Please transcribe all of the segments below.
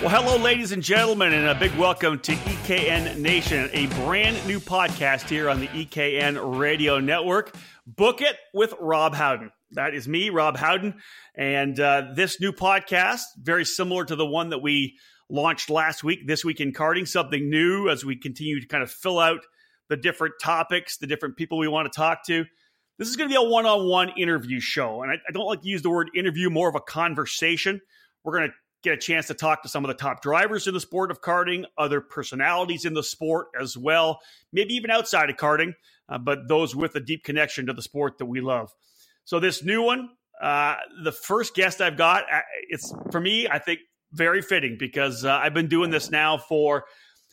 Well, hello, ladies and gentlemen, and a big welcome to EKN Nation, a brand new podcast here on the EKN Radio Network. Book it with Rob Howden. That is me, Rob Howden. And uh, this new podcast, very similar to the one that we launched last week, This Week in Karting, something new as we continue to kind of fill out the different topics, the different people we want to talk to. This is going to be a one on one interview show. And I, I don't like to use the word interview, more of a conversation. We're going to get a chance to talk to some of the top drivers in the sport of karting, other personalities in the sport as well, maybe even outside of karting, uh, but those with a deep connection to the sport that we love. So this new one, uh, the first guest I've got, uh, it's for me, I think very fitting because uh, I've been doing this now for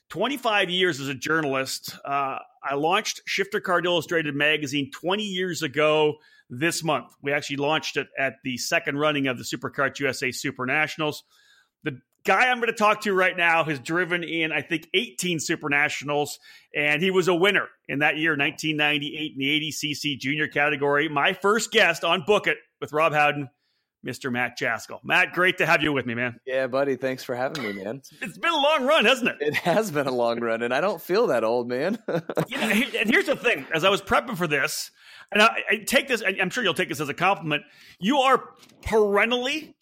25 years as a journalist. Uh, I launched Shifter Kart Illustrated magazine 20 years ago this month. We actually launched it at the second running of the SuperKarts USA Super Nationals. The guy I'm going to talk to right now has driven in, I think, 18 Super Nationals, and he was a winner in that year, 1998, in the 80cc junior category. My first guest on Book It with Rob Howden. Mr. Matt Jaskol. Matt, great to have you with me, man. Yeah, buddy. Thanks for having me, man. It's been a long run, hasn't it? It has been a long run, and I don't feel that old, man. you know, and here's the thing: as I was prepping for this, and I, I take this, I'm sure you'll take this as a compliment. You are perennially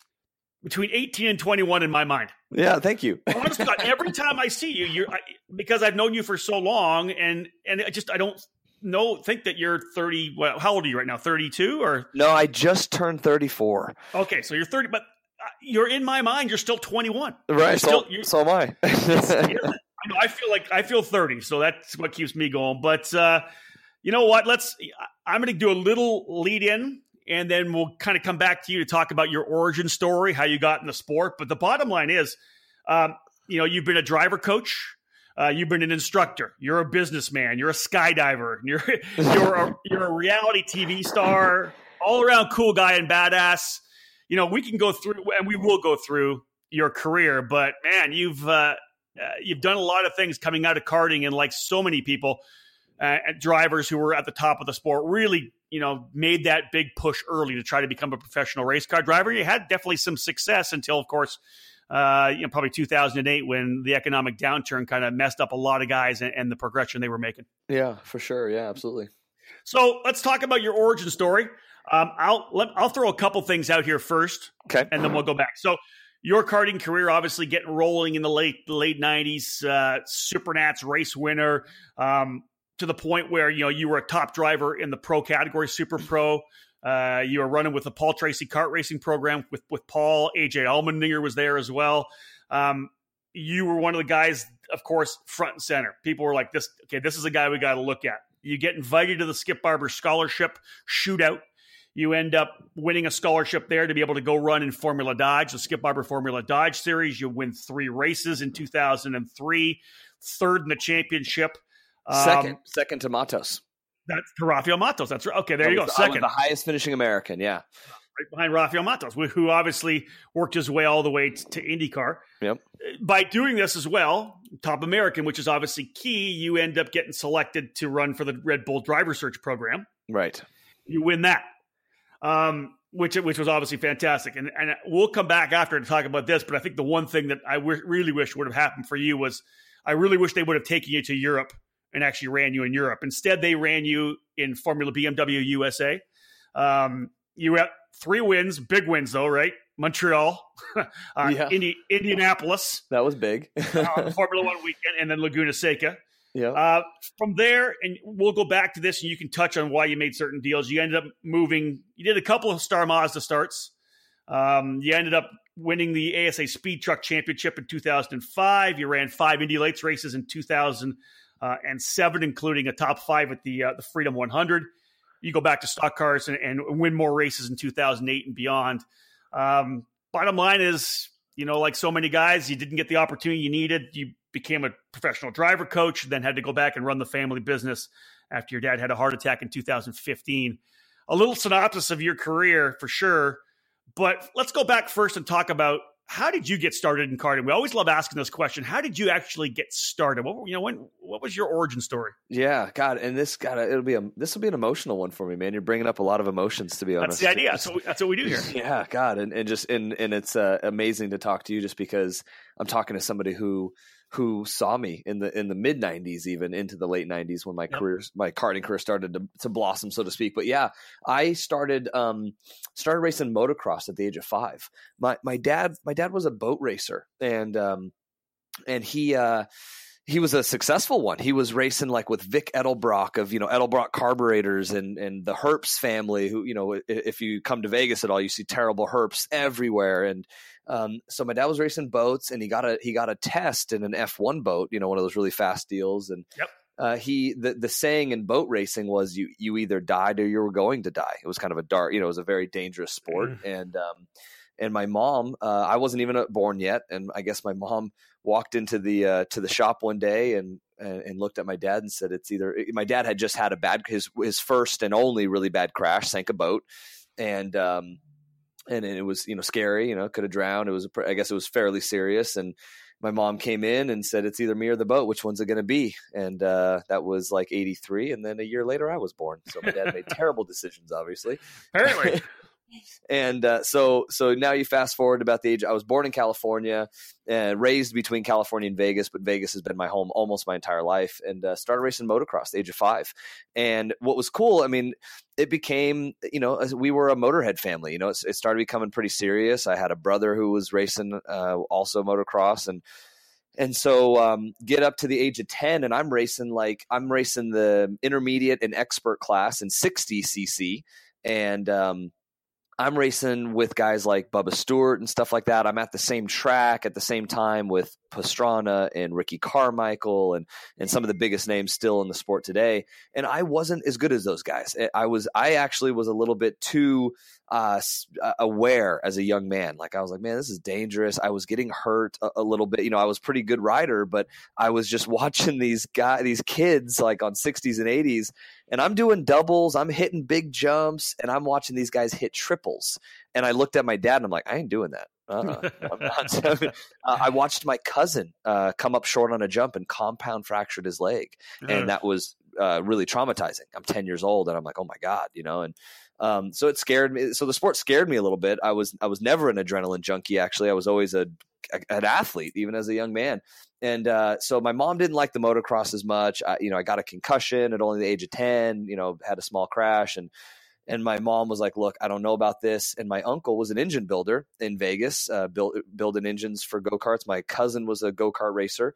between 18 and 21 in my mind. Yeah, thank you. Honestly, every time I see you, you're I, because I've known you for so long, and and I just I don't know think that you're 30. Well, how old are you right now? 32 or no? I just turned 34. Okay, so you're 30, but uh, you're in my mind. You're still 21. Right. You're still, so, so am I. I, know, I feel like I feel 30, so that's what keeps me going. But uh, you know what? Let's. I'm going to do a little lead in and then we'll kind of come back to you to talk about your origin story, how you got in the sport. But the bottom line is, um, you know, you've been a driver coach, uh, you've been an instructor, you're a businessman, you're a skydiver, you're you're a, you're a reality TV star, all around cool guy and badass. You know, we can go through, and we will go through your career, but man, you've uh, uh, you've done a lot of things coming out of karting, and like so many people, uh, drivers who were at the top of the sport, really you know, made that big push early to try to become a professional race car driver. You had definitely some success until, of course, uh, you know, probably 2008 when the economic downturn kind of messed up a lot of guys and, and, the progression they were making. Yeah, for sure. Yeah, absolutely. So let's talk about your origin story. Um, I'll let, I'll throw a couple things out here first, okay, and then we'll go back. So your karting career obviously getting rolling in the late late 90s, uh, Supernats race winner. Um, to the point where you know you were a top driver in the pro category, super pro. Uh, you were running with the Paul Tracy kart racing program with with Paul. AJ Allmendinger was there as well. Um, you were one of the guys, of course, front and center. People were like, "This, okay, this is a guy we got to look at." You get invited to the Skip Barber Scholarship Shootout. You end up winning a scholarship there to be able to go run in Formula Dodge, the Skip Barber Formula Dodge Series. You win three races in 2003, third in the championship. Second, um, second to Matos. That's to Raphael Matos. That's right. Okay, there that you go. The, second, the highest finishing American. Yeah, right behind Raphael Matos, who obviously worked his way all the way to IndyCar. Yep. By doing this as well, top American, which is obviously key, you end up getting selected to run for the Red Bull Driver Search program. Right. You win that. Um, which which was obviously fantastic. And and we'll come back after to talk about this. But I think the one thing that I w- really wish would have happened for you was I really wish they would have taken you to Europe and actually ran you in Europe. Instead, they ran you in Formula BMW USA. Um, you had three wins, big wins though, right? Montreal, uh, yeah. Indi- Indianapolis. That was big. uh, Formula One weekend, and then Laguna Seca. Yeah. Uh, from there, and we'll go back to this, and you can touch on why you made certain deals. You ended up moving. You did a couple of Star Mazda starts. Um, you ended up winning the ASA Speed Truck Championship in 2005. You ran five Indy Lights races in 2000 uh, and seven, including a top five at the uh, the Freedom 100. You go back to stock cars and, and win more races in 2008 and beyond. Um, bottom line is, you know, like so many guys, you didn't get the opportunity you needed. You became a professional driver coach, then had to go back and run the family business after your dad had a heart attack in 2015. A little synopsis of your career for sure, but let's go back first and talk about how did you get started in karting? We always love asking this question. How did you actually get started? What you know when what was your origin story? Yeah, God, and this got it'll be a this will be an emotional one for me, man. You're bringing up a lot of emotions, to be honest. That's the idea. That's what we, that's what we do here. yeah, God, and, and just and and it's uh, amazing to talk to you, just because I'm talking to somebody who who saw me in the in the mid 90s even into the late 90s when my yep. career my karting career started to, to blossom so to speak but yeah i started um started racing motocross at the age of 5 my my dad my dad was a boat racer and um and he uh he was a successful one. He was racing like with Vic Edelbrock of you know Edelbrock carburetors and and the Herbst family. Who you know if you come to Vegas at all, you see terrible Herbsts everywhere. And um, so my dad was racing boats, and he got a he got a test in an F one boat. You know, one of those really fast deals. And yep. uh, he the the saying in boat racing was you you either died or you were going to die. It was kind of a dark. You know, it was a very dangerous sport. Mm. And um, and my mom, uh, I wasn't even born yet, and I guess my mom walked into the uh, to the shop one day and, and, looked at my dad and said, "It's either." My dad had just had a bad his his first and only really bad crash, sank a boat, and um, and it was you know scary, you know, could have drowned. It was I guess it was fairly serious, and my mom came in and said, "It's either me or the boat. Which one's it going to be?" And uh, that was like '83, and then a year later, I was born. So my dad made terrible decisions, obviously. Apparently. and uh, so so now you fast forward about the age i was born in california and raised between california and vegas but vegas has been my home almost my entire life and uh, started racing motocross the age of five. And what was cool i mean it became you know we were a motorhead family you know it, it started becoming pretty serious. I had a brother who was racing uh, also motocross and and so um, get up to the age of 10 and i'm racing like i'm racing the intermediate and expert class in 60 cc and um, I'm racing with guys like Bubba Stewart and stuff like that. I'm at the same track at the same time with Pastrana and Ricky Carmichael and and some of the biggest names still in the sport today. And I wasn't as good as those guys. I was I actually was a little bit too uh, uh, aware as a young man. Like I was like, man, this is dangerous. I was getting hurt a, a, little bit. You know, I was pretty good rider, but I was just watching these guys, these kids, like on 60s and 80s, and I'm doing doubles. I'm hitting big jumps, and I'm watching these guys hit triples. And I looked at my dad, and I'm like, I ain't doing that. Uh-uh, uh, I watched my cousin uh, come up short on a jump and compound fractured his leg, and that was uh, really traumatizing. I'm 10 years old, and I'm like, oh my god, you know, and um, so it scared me. So the sport scared me a little bit. I was I was never an adrenaline junkie. Actually, I was always a, a an athlete, even as a young man. And uh, so my mom didn't like the motocross as much. I, you know, I got a concussion at only the age of ten. You know, had a small crash and. And my mom was like, "Look, I don't know about this." And my uncle was an engine builder in Vegas, uh, build, building engines for go karts. My cousin was a go kart racer,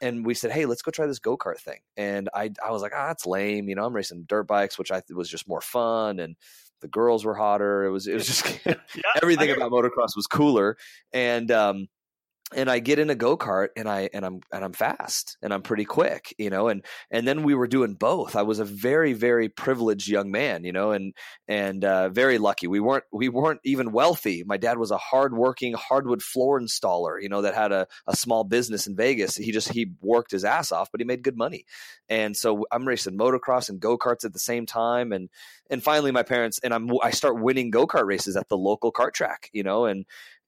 and we said, "Hey, let's go try this go kart thing." And I, I was like, "Ah, that's lame." You know, I'm racing dirt bikes, which I was just more fun, and the girls were hotter. It was, it was just yeah, everything about motocross was cooler. And um, and I get in a go kart and I and I'm and I'm fast and I'm pretty quick, you know, and and then we were doing both. I was a very very privileged young man, you know, and and uh, very lucky. We weren't we weren't even wealthy. My dad was a hardworking hardwood floor installer, you know, that had a, a small business in Vegas. He just he worked his ass off, but he made good money. And so I'm racing motocross and go karts at the same time, and and finally my parents and I'm I start winning go kart races at the local kart track, you know, and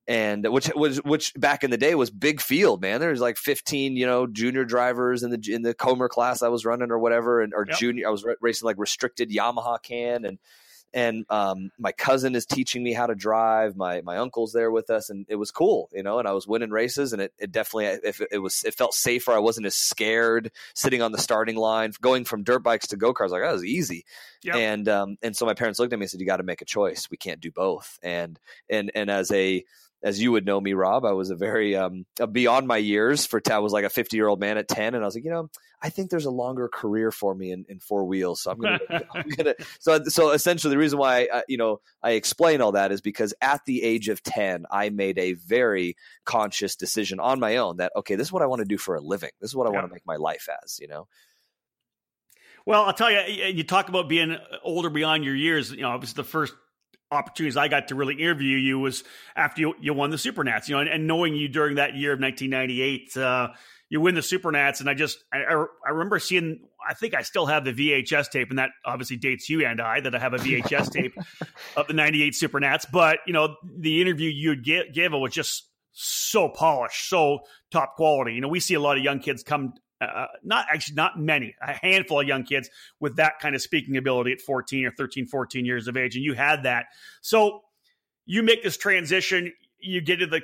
and which was which back in the day was big field, man. There's like 15, you know, junior drivers in the in the Comer class I was running or whatever, and or yep. junior I was racing like restricted Yamaha can and and um, my cousin is teaching me how to drive. My my uncle's there with us, and it was cool, you know. And I was winning races, and it, it definitely if it, it was it felt safer. I wasn't as scared sitting on the starting line, going from dirt bikes to go karts. Like that was easy, yep. and um, and so my parents looked at me and said, "You got to make a choice. We can't do both." And and and as a as you would know me, Rob, I was a very um, beyond my years. For I was like a 50 year old man at 10, and I was like, you know, I think there's a longer career for me in, in four wheels. So I'm gonna, So so essentially, the reason why I, you know I explain all that is because at the age of 10, I made a very conscious decision on my own that okay, this is what I want to do for a living. This is what I yeah. want to make my life as. You know. Well, I'll tell you, you talk about being older beyond your years. You know, it was the first opportunities I got to really interview you was after you, you won the Supernats, you know, and, and, knowing you during that year of 1998, uh, you win the Supernats, and I just I, I remember seeing. I think I still have the VHS tape, and that obviously dates you and I that I have a VHS tape of the '98 Supernats. But you know, the interview you give was just so polished, so top quality. You know, we see a lot of young kids come uh, uh, not actually not many a handful of young kids with that kind of speaking ability at 14 or 13 14 years of age and you had that. So you make this transition you get to the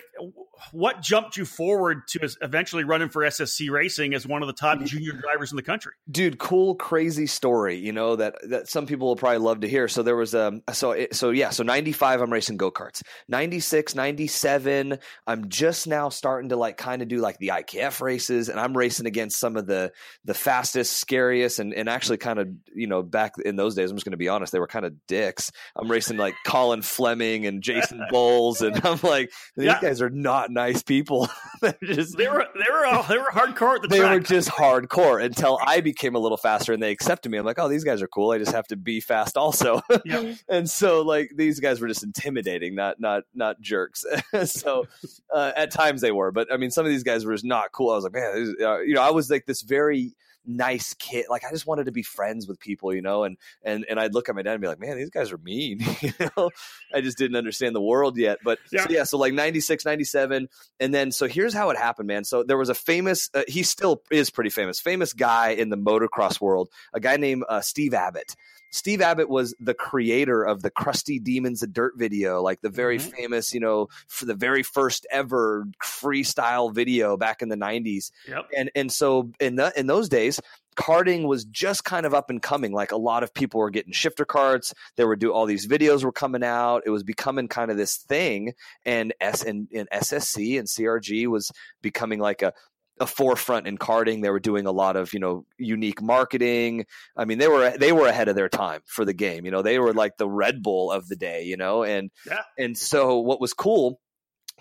what jumped you forward to eventually running for SSC Racing as one of the top mm-hmm. junior drivers in the country? Dude, cool, crazy story. You know that that some people will probably love to hear. So there was a so so yeah so ninety five I'm racing go karts. 96, 97 I'm just now starting to like kind of do like the IKF races, and I'm racing against some of the the fastest, scariest, and and actually kind of you know back in those days I'm just going to be honest they were kind of dicks. I'm racing like Colin Fleming and Jason Bowles, and I'm like these yeah. guys are not nice people. just they were they were they were hardcore. The they track. were just hardcore until I became a little faster and they accepted me. I'm like, oh, these guys are cool. I just have to be fast also. Yeah. and so like these guys were just intimidating, not not not jerks. so uh, at times they were, but I mean, some of these guys were just not cool. I was like, man, uh, you know, I was like this very nice kid. Like I just wanted to be friends with people, you know. And and and I'd look at my dad and be like, man, these guys are mean. you know, I just didn't understand the world yet. But yeah. So, yeah, so like 96, 97. and then so here's how it happened, man. So there was a famous, uh, he still is pretty famous, famous guy in the motocross world, a guy named uh, Steve Abbott. Steve Abbott was the creator of the Crusty Demons of Dirt video, like the very mm-hmm. famous, you know, for the very first ever freestyle video back in the 90s. Yep. And and so in the, in those days, karting was just kind of up and coming. Like a lot of people were getting shifter karts. They were do all these videos were coming out. It was becoming kind of this thing. And S and, and SSC and CRG was becoming like a a forefront in karting. They were doing a lot of you know unique marketing. I mean, they were they were ahead of their time for the game. You know, they were like the Red Bull of the day. You know, and yeah. and so what was cool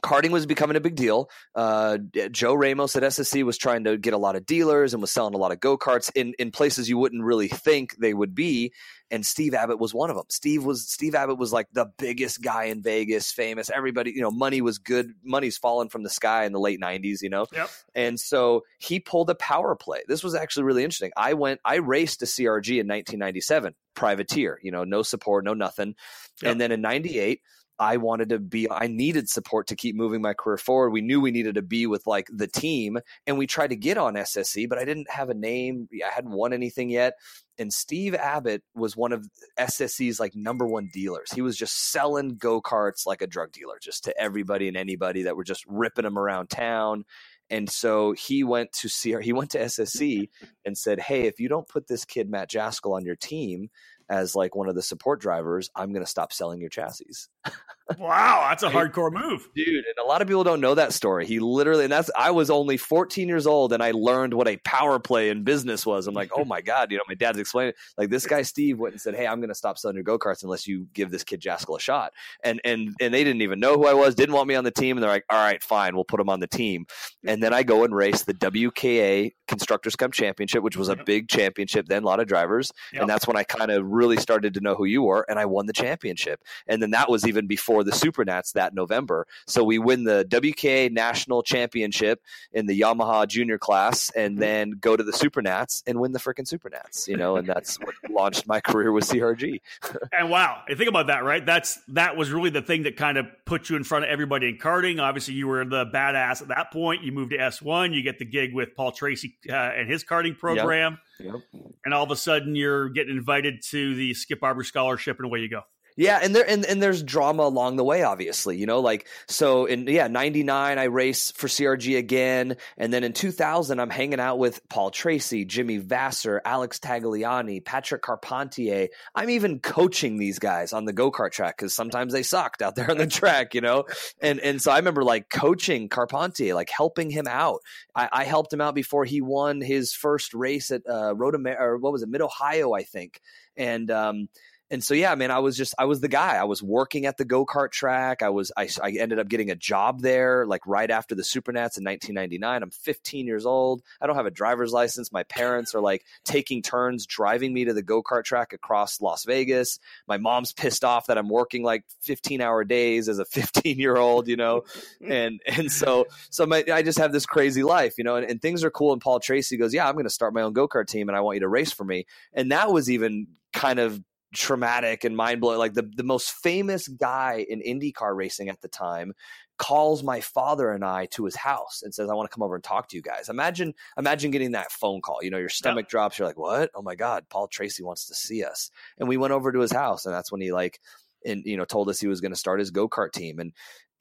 karting was becoming a big deal. Uh, Joe Ramos at SSC was trying to get a lot of dealers and was selling a lot of go karts in, in places you wouldn't really think they would be. And Steve Abbott was one of them. Steve was Steve Abbott was like the biggest guy in Vegas, famous. Everybody, you know, money was good. Money's fallen from the sky in the late '90s, you know. Yep. And so he pulled a power play. This was actually really interesting. I went, I raced a CRG in 1997, privateer. You know, no support, no nothing. Yep. And then in '98 I wanted to be, I needed support to keep moving my career forward. We knew we needed to be with like the team and we tried to get on SSC, but I didn't have a name. I hadn't won anything yet. And Steve Abbott was one of SSC's like number one dealers. He was just selling go karts like a drug dealer, just to everybody and anybody that were just ripping them around town. And so he went to see he went to SSC and said, Hey, if you don't put this kid Matt Jaskol on your team, as like one of the support drivers, I'm going to stop selling your chassis. wow, that's a hardcore move, dude. And a lot of people don't know that story. He literally, and that's I was only 14 years old, and I learned what a power play in business was. I'm like, oh my god, you know, my dad's explaining like this guy Steve went and said, hey, I'm going to stop selling your go karts unless you give this kid Jaskol a shot. And and and they didn't even know who I was, didn't want me on the team, and they're like, all right, fine, we'll put him on the team. And then I go and race the WKA Constructors Cup Championship, which was a big championship then, a lot of drivers, yep. and that's when I kind of really started to know who you were, and I won the championship. And then that was even before the Supernats that November. So we win the WKA National Championship in the Yamaha Junior class, and mm-hmm. then go to the Supernats and win the freaking Supernats. You know, and that's what launched my career with CRG. and wow, I think about that, right? That's that was really the thing that kind of put you in front of everybody in karting. Obviously, you were the badass at that point. You moved to S1. You get the gig with Paul Tracy uh, and his karting program. Yep. Yep. And all of a sudden, you're getting invited to the Skip Barber Scholarship, and away you go. Yeah, and there and, and there's drama along the way, obviously. You know, like so in yeah, ninety nine I race for CRG again, and then in two thousand I'm hanging out with Paul Tracy, Jimmy Vasser, Alex Tagliani, Patrick Carpentier. I'm even coaching these guys on the go kart track because sometimes they sucked out there on the track, you know. And and so I remember like coaching Carpentier, like helping him out. I, I helped him out before he won his first race at uh, Road Amer- or what was it, Mid Ohio, I think, and um and so yeah man i was just i was the guy. I was working at the go-kart track. I was I, I ended up getting a job there like right after the supernats in 1999 i'm 15 years old. I don't have a driver's license. My parents are like taking turns driving me to the go-kart track across las vegas. My mom's pissed off that i'm working like 15 hour days as a 15 year old you know? And and so so my, i just have this crazy life you know? And, and things are cool. And paul tracy goes yeah i'm going to start my own go-kart team and i want you to race for me. And that was even kind of traumatic and mind blowing. Like the, the most famous guy in IndyCar racing at the time calls my father and I to his house and says, I want to come over and talk to you guys. Imagine, imagine getting that phone call. You know, your stomach yep. drops. You're like, what? Oh my God, Paul Tracy wants to see us. And we went over to his house, and that's when he like and you know told us he was going to start his go-kart team and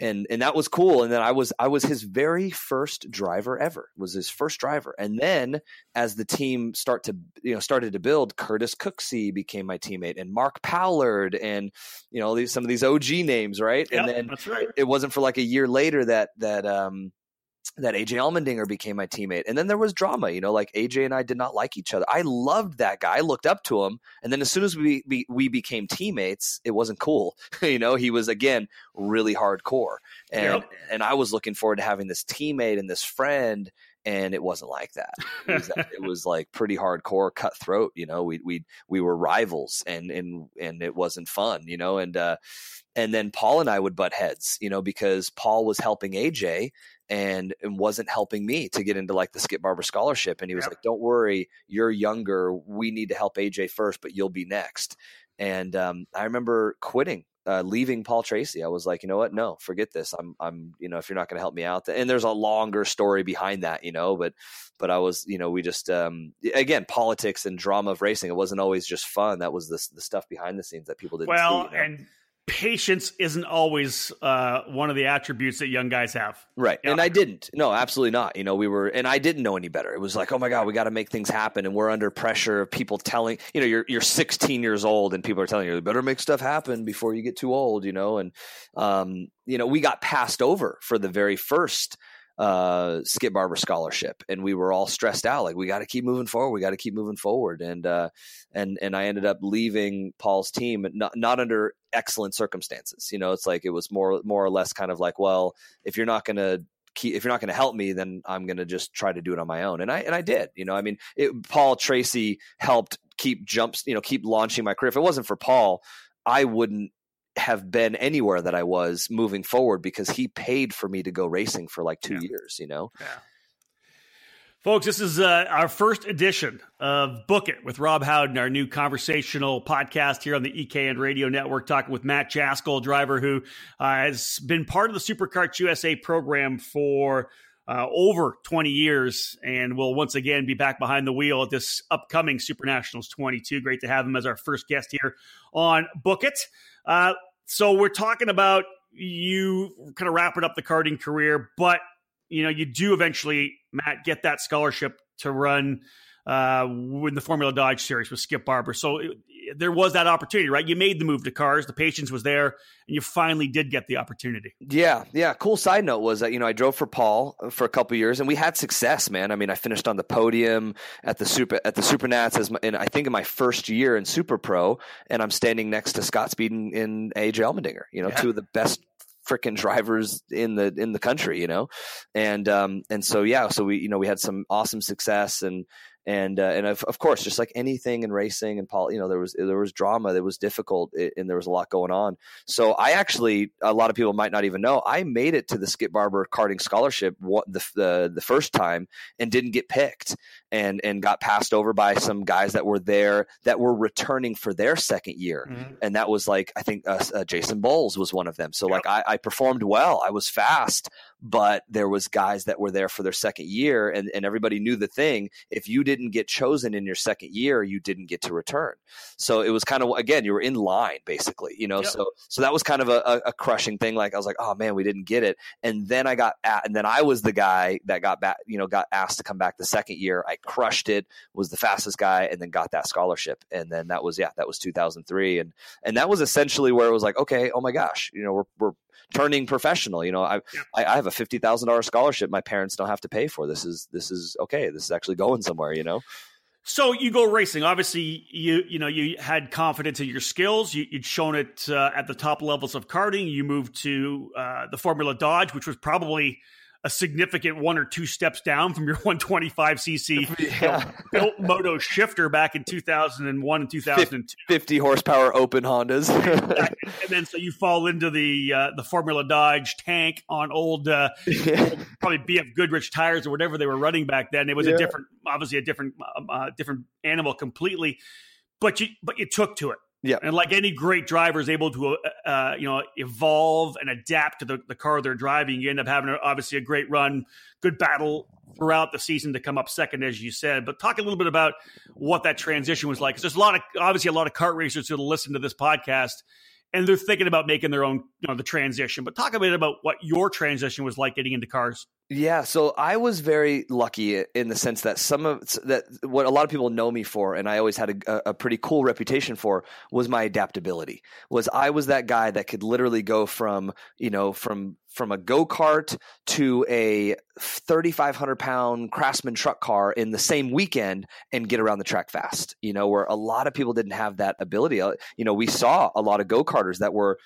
and and that was cool and then i was i was his very first driver ever was his first driver and then as the team start to you know started to build curtis cooksey became my teammate and mark powlard and you know these, some of these og names right yep, and then that's right. it wasn't for like a year later that that um that AJ Allmendinger became my teammate. And then there was drama, you know, like AJ and I did not like each other. I loved that guy. I looked up to him. And then as soon as we, we, we became teammates, it wasn't cool. you know, he was again really hardcore. And yep. and I was looking forward to having this teammate and this friend and it wasn't like that. It was, it was, like pretty hardcore, cutthroat. You know, we we we were rivals, and and and it wasn't fun. You know, and uh, and then Paul and I would butt heads. You know, because Paul was helping AJ, and, and wasn't helping me to get into like the Skip Barber scholarship. And he was yeah. like, "Don't worry, you're younger. We need to help AJ first, but you'll be next." And um, I remember quitting uh, leaving Paul Tracy, I was like, you know what? No, forget this. I'm, I'm, you know, if you're not going to help me out, and there's a longer story behind that, you know, but, but I was, you know, we just, um, again, politics and drama of racing. It wasn't always just fun. That was the the stuff behind the scenes that people didn't. Well, see, you know? and patience isn't always uh, one of the attributes that young guys have. Right. Yeah. And I didn't. No, absolutely not. You know, we were, and I didn't know any better. It was like, oh my God, we got to make things happen. And we're under pressure of people telling, you know, you're, you're 16 years old and people are telling you, you better make stuff happen before you get too old, you know? And, um, you know, we got passed over for the very first uh, Skip Barber scholarship, and we were all stressed out. Like we got to keep moving forward. We got to keep moving forward. And uh, and and I ended up leaving Paul's team, not not under excellent circumstances. You know, it's like it was more more or less kind of like, well, if you're not going to keep, if you're not going to help me, then I'm going to just try to do it on my own. And I and I did. You know, I mean, it, Paul Tracy helped keep jumps. You know, keep launching my career. If it wasn't for Paul, I wouldn't have been anywhere that I was moving forward because he paid for me to go racing for like two yeah. years, you know? Yeah. Folks, this is uh, our first edition of Book It with Rob Howden, our new conversational podcast here on the EKN Radio Network, talking with Matt Jaskol, driver who uh, has been part of the SuperKarts USA program for uh, over 20 years and will once again be back behind the wheel at this upcoming Super Nationals 22. Great to have him as our first guest here on Book It. Uh, so we're talking about you kind of wrapping up the karting career, but you know you do eventually, Matt, get that scholarship to run uh, in the Formula Dodge series with Skip Barber. So there was that opportunity, right? You made the move to cars, the patience was there, and you finally did get the opportunity. Yeah, yeah. Cool side note was that you know I drove for Paul for a couple years, and we had success, man. I mean, I finished on the podium at the super at the Supernats as my, and I think in my first year in Super Pro, and I'm standing next to Scott Speed and, and AJ Allmendinger. You know, yeah. two of the best freaking drivers in the in the country, you know, and um and so yeah, so we you know we had some awesome success and and uh, and of, of course, just like anything in racing and Paul, you know, there was there was drama, that was difficult, and there was a lot going on. So I actually, a lot of people might not even know, I made it to the Skip Barber karting scholarship the the, the first time and didn't get picked, and and got passed over by some guys that were there that were returning for their second year, mm-hmm. and that was like I think uh, uh, Jason Bowles was one of them. So yep. like I, I performed well, I was fast, but there was guys that were there for their second year, and and everybody knew the thing. If you did didn't get chosen in your second year, you didn't get to return. So it was kind of again, you were in line basically, you know. Yep. So so that was kind of a, a, crushing thing. Like I was like, oh man, we didn't get it. And then I got at, and then I was the guy that got back, you know, got asked to come back the second year. I crushed it, was the fastest guy, and then got that scholarship. And then that was yeah, that was 2003, and and that was essentially where it was like, okay, oh my gosh, you know, we're we're turning professional. You know, I yeah. I, I, have a fifty thousand dollars scholarship. My parents don't have to pay for. This is this is okay. This is actually going somewhere. You know. So you go racing. Obviously, you you know you had confidence in your skills. You, would shown it uh, at the top levels of karting. You moved to uh, the Formula Dodge, which was probably a significant one or two steps down from your 125cc yeah. built moto shifter back in 2001 and 2002 50 horsepower open hondas and then so you fall into the uh, the formula dodge tank on old, uh, yeah. old, probably bf goodrich tires or whatever they were running back then it was yeah. a different obviously a different um, uh, different animal completely but you but you took to it Yeah. And like any great driver is able to, uh, uh, you know, evolve and adapt to the, the car they're driving. You end up having obviously a great run, good battle throughout the season to come up second, as you said. But talk a little bit about what that transition was like. Because there's a lot of, obviously, a lot of kart racers who listen to this podcast and they're thinking about making their own, you know, the transition. But talk a bit about what your transition was like getting into cars. Yeah, so I was very lucky in the sense that some of that what a lot of people know me for, and I always had a, a, pretty cool reputation for, was my adaptability. Was I was that guy that could literally go from you know from from a go kart to a 3,500 pound Craftsman truck car in the same weekend and get around the track fast. You know, where a lot of people didn't have that ability. Uh, you know, we saw a lot of go karters that were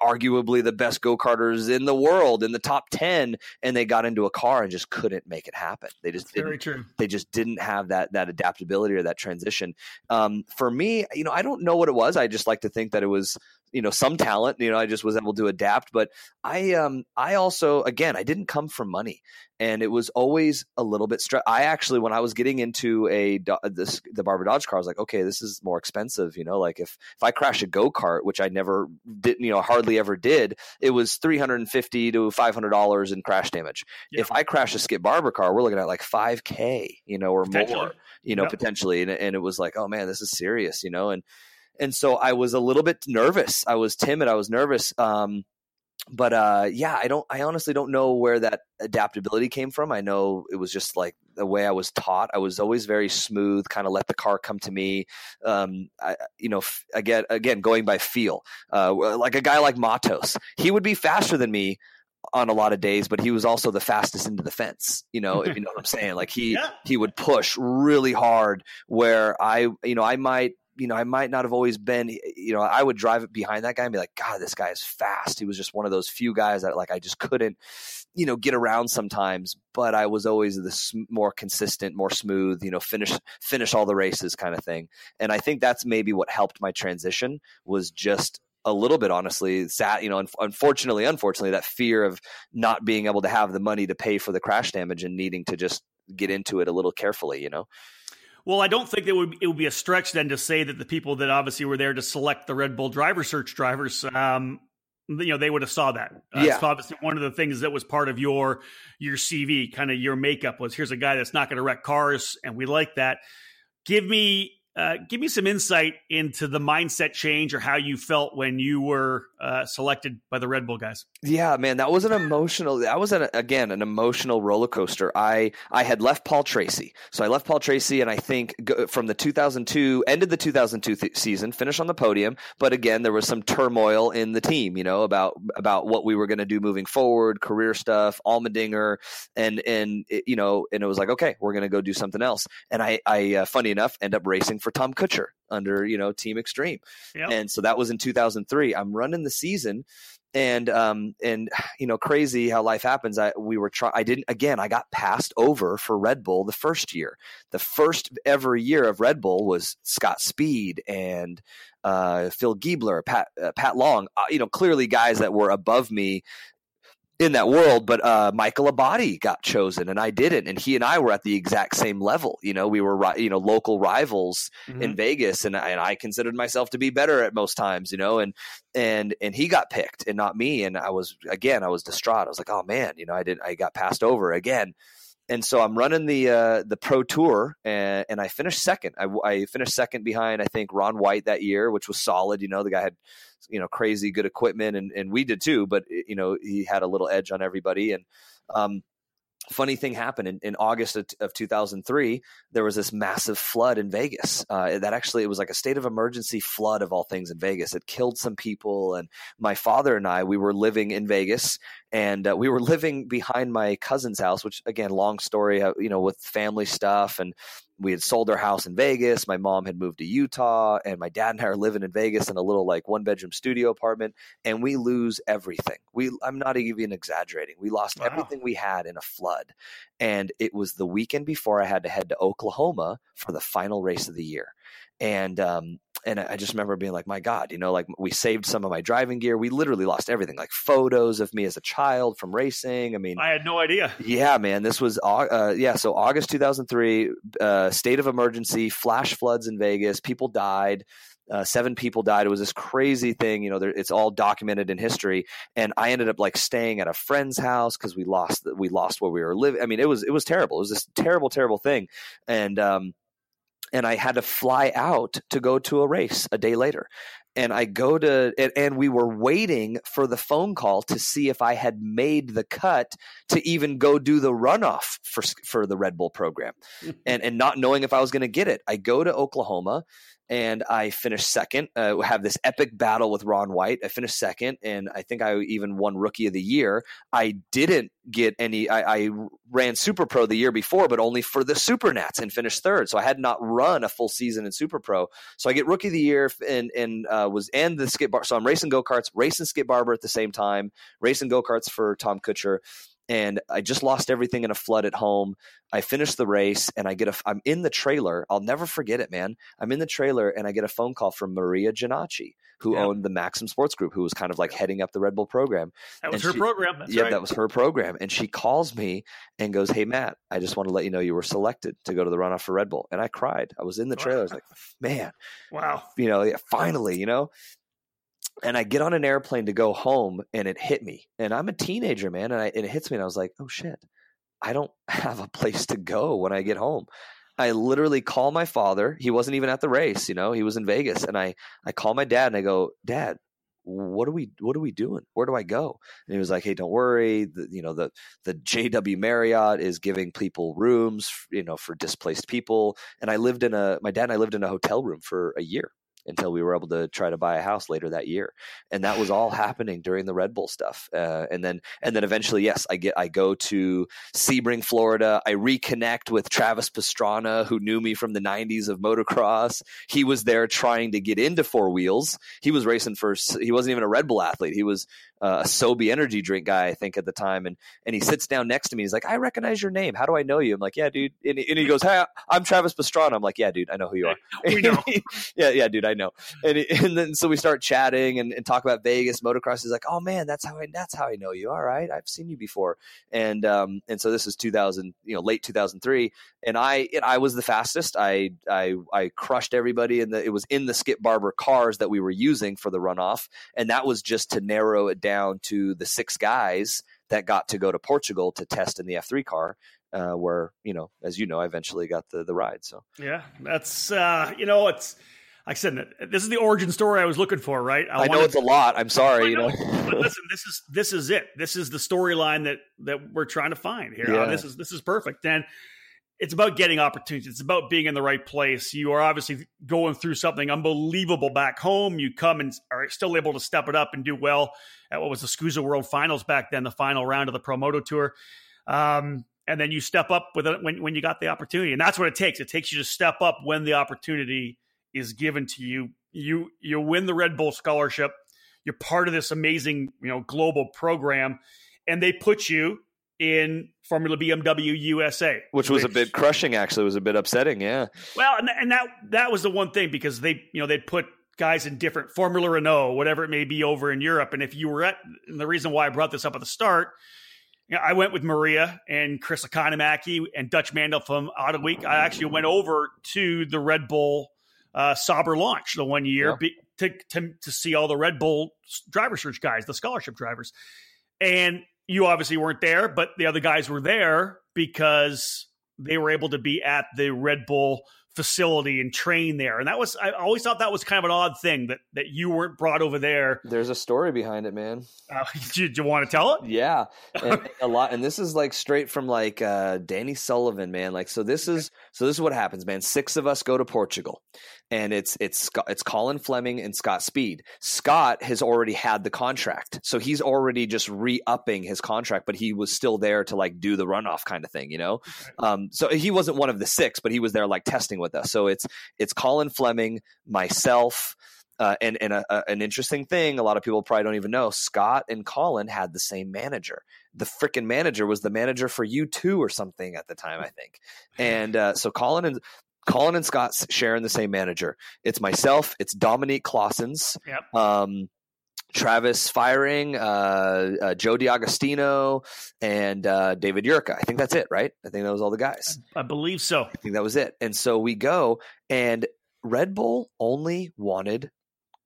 arguably the best go karters in the world in the top 10 and they got into a car and just couldn't make it happen. They just very true. they just didn't have that that adaptability or that transition. Um, for me you know i don't know what it was. I just like to think that it was you know some talent you know i just was able to adapt but i um i also again i didn't come from money and it was always a little bit stress i actually when i was getting into a this the barber dodge car i was like okay this is more expensive you know like if if i crash a go-kart which i never didn't you know hardly ever did it was 350 to 500 dollars in crash damage yeah. if i crash a skip barber car we're looking at like 5k you know or more you know yep. potentially and, and it was like oh man this is serious you know and and so I was a little bit nervous. I was timid. I was nervous. Um, but uh, yeah, I don't. I honestly don't know where that adaptability came from. I know it was just like the way I was taught. I was always very smooth, kind of let the car come to me. Um, I, you know, f- again, again, going by feel. Uh, like a guy like Matos, he would be faster than me on a lot of days, but he was also the fastest into the fence. You know, if you know what I'm saying. Like he yeah. he would push really hard. Where I, you know, I might you know, I might not have always been, you know, I would drive behind that guy and be like, God, this guy is fast. He was just one of those few guys that like I just couldn't, you know, get around sometimes. But I was always the more consistent, more smooth, you know, finish finish all the races kind of thing. And I think that's maybe what helped my transition was just a little bit honestly sad you know unfortunately unfortunately that fear of not being able to have the money to pay for the crash damage and needing to just get into it a little carefully you know well, I don't think it would it would be a stretch then to say that the people that obviously were there to select the Red Bull driver search drivers, um, you know, they would have saw that. Uh, yeah. So obviously, one of the things that was part of your your CV, kind of your makeup, was here's a guy that's not going to wreck cars, and we like that. Give me uh, give me some insight into the mindset change or how you felt when you were uh, selected by the Red Bull guys. Yeah, man, that was an emotional. That was an, again an emotional roller coaster. I I had left Paul Tracy, so I left Paul Tracy, and I think from the 2002 ended the 2002 th- season, finished on the podium, but again there was some turmoil in the team, you know, about about what we were going to do moving forward, career stuff, Allmendinger, and and it, you know, and it was like okay, we're going to go do something else. And I I uh, funny enough end up racing for Tom Kutcher under you know Team Extreme, yep. and so that was in 2003. I'm running the season, and um and you know crazy how life happens. I we were trying. I didn't again. I got passed over for Red Bull the first year. The first ever year of Red Bull was Scott Speed and uh, Phil Giebler, Pat uh, Pat Long. Uh, you know clearly guys that were above me in that world, but uh, Michael Abbate got chosen and I didn't. And he and I were at the exact same level. You know, we were, you know, local rivals mm-hmm. in Vegas and, and I considered myself to be better at most times, you know, and, and, and he got picked and not me. And I was, again, I was distraught. I was like, oh man, you know, I didn't, I got passed over again and so I'm running the uh, the pro tour, and, and I finished second. I, I, finished second behind I think Ron White that year, which was solid. You know, the guy had you know crazy good equipment, and and we did too. But you know, he had a little edge on everybody, and um, funny thing happened in, in August of, of, 2003. There was this massive flood in Vegas. Uh, that actually it was like a state of emergency flood of all things in Vegas. It killed some people, and my father and I we were living in Vegas, and uh, we were living behind my cousin's house. Which again, long story, uh, you know, with family stuff, and we had sold our house in Vegas. My mom had moved to Utah, and my dad and I are living in Vegas in a little like one bedroom studio apartment. And we lose everything. We I'm not even exaggerating. We lost wow. everything we had in a flood, and it was the weekend before I had to head to Oklahoma for the final race of the year. And um, and I just remember being like, my God, you know, like we saved some of my driving gear. We literally lost everything, like photos of me as a child from racing. I mean, I had no idea. Yeah, man, this was, uh, yeah. So August 2003, uh, state of emergency, flash floods in Vegas. People died. Uh, seven people died. It was this crazy thing. You know, there, it's all documented in history. And I ended up like staying at a friend's house because we lost we lost where we were living. I mean, it was it was terrible. It was this terrible, terrible thing. And um, and I had to fly out to go to a race a day later and I go to and, and, we were waiting for the phone call to see if I had made the cut to even go do the runoff for for the Red Bull program, and and not knowing if I was going to get it. I go to Oklahoma and I finished second. Uh, have this epic battle with Ron White. I finished second, and I think I even won Rookie of the Year. I didn't get any. I, I ran Super Pro the year before, but only for the Super Nats and finished third. So I had not run a full season in Super Pro. So I get Rookie of the Year and and uh, was and the skip bar. So I'm racing go karts, racing skip barber at the same time, racing go karts for Tom Kutcher and I just lost everything in a flood at home. I finished the race and I get a I'm in the trailer. I'll never forget it, man. I'm in the trailer and I get a phone call from Maria Giannacci, who yeah. owned the Maxim Sports Group, who was kind of like heading up the Red Bull program. That was and her she, program. That's yeah, right. that was her program. And she calls me and goes, "Hey Matt, I just want to let you know you were selected to go to the runoff for Red Bull." And I cried. I was in the trailer. I was like, "Man, wow, you know, yeah, finally, you know." And I get on an airplane to go home and it hit me. And I'm a teenager, man. And, I, and it hits me and I was like, oh shit, I don't have a place to go when I get home. I literally call my father. He wasn't even at the race, you know, he was in Vegas. And I, I call my dad and I go, Dad, what are we what are we doing? Where do I go? And he was like, Hey, don't worry. The, you know, the the JW Marriott is giving people rooms, you know, for displaced people. And I lived in a my dad and I lived in a hotel room for a year until we were able to try to buy a house later that year and that was all happening during the red bull stuff uh, and then and then eventually yes i get i go to sebring florida i reconnect with travis pastrana who knew me from the 90s of motocross. He was there trying to get into four wheels. He was racing for he wasn't even a red bull athlete. He was uh, a Sobe energy drink guy, I think, at the time. And and he sits down next to me. He's like, I recognize your name. How do I know you? I'm like, yeah, dude. And he, and he goes, Hey, I'm Travis Pastrana. I'm like, yeah, dude, I know who you are. We know. yeah, yeah, dude, I know. And, he, and then so we start chatting and, and talk about Vegas motocross. He's like, oh man, that's how I that's how I know you. All right, I've seen you before. And um and so this is 2000, you know, late 2003, and I and I was the fastest. I I I crushed everybody, and it was in the Skip Barber cars that we were using for the runoff, and that was just to narrow it down down to the six guys that got to go to Portugal to test in the F3 car. Uh, where you know, as you know, I eventually got the the ride. So yeah, that's uh, you know, it's like I said, this is the origin story I was looking for, right? I, I know it's a lot. I'm sorry, you know. but listen, this is this is it. This is the storyline that that we're trying to find here. Yeah. This is this is perfect. And it's about getting opportunities. It's about being in the right place. You are obviously going through something unbelievable back home. You come and are still able to step it up and do well at what was the SKUSA World Finals back then, the final round of the Promoto Tour. Um, and then you step up with it when, when you got the opportunity. And that's what it takes. It takes you to step up when the opportunity is given to you. You you win the Red Bull scholarship. You're part of this amazing, you know, global program. And they put you in Formula BMW USA, which was a bit crushing. Actually, it was a bit upsetting. Yeah. Well, and, and that that was the one thing because they you know they'd put guys in different Formula Renault, whatever it may be, over in Europe. And if you were at, and the reason why I brought this up at the start, you know, I went with Maria and Chris Economaki and Dutch Mandel from Autoweek. I actually went over to the Red Bull uh, Sauber launch the one year yeah. be, to, to to see all the Red Bull driver search guys, the scholarship drivers, and you obviously weren't there, but the other guys were there because they were able to be at the Red Bull facility and train there. And that was I always thought that was kind of an odd thing that that you weren't brought over there. There's a story behind it, man. Uh, do, do, you want to tell it? Yeah, and a lot. And this is like straight from like uh, Danny Sullivan, man. Like so, this is so this is what happens, man. Six of us go to Portugal, and it's it's it's Colin Fleming and Scott Speed. Scott has already had the contract, so he's already just re-upping his contract, but he was still there to like do the runoff kind of thing, you know. Um, so he wasn't one of the six, but he was there like testing with us. So it's it's Colin Fleming, myself. Uh, and and a, a, an interesting thing, a lot of people probably don't even know. Scott and Colin had the same manager. The freaking manager was the manager for U2 or something at the time, I think. And uh, so Colin and Colin and Scott sharing the same manager. It's myself. It's Dominique Claessens. Yep. Um, Travis Firing, uh, uh, Joe DiAgostino, and uh, David Yurka. I think that's it, right? I think that was all the guys. I, I believe so. I think that was it. And so we go, and Red Bull only wanted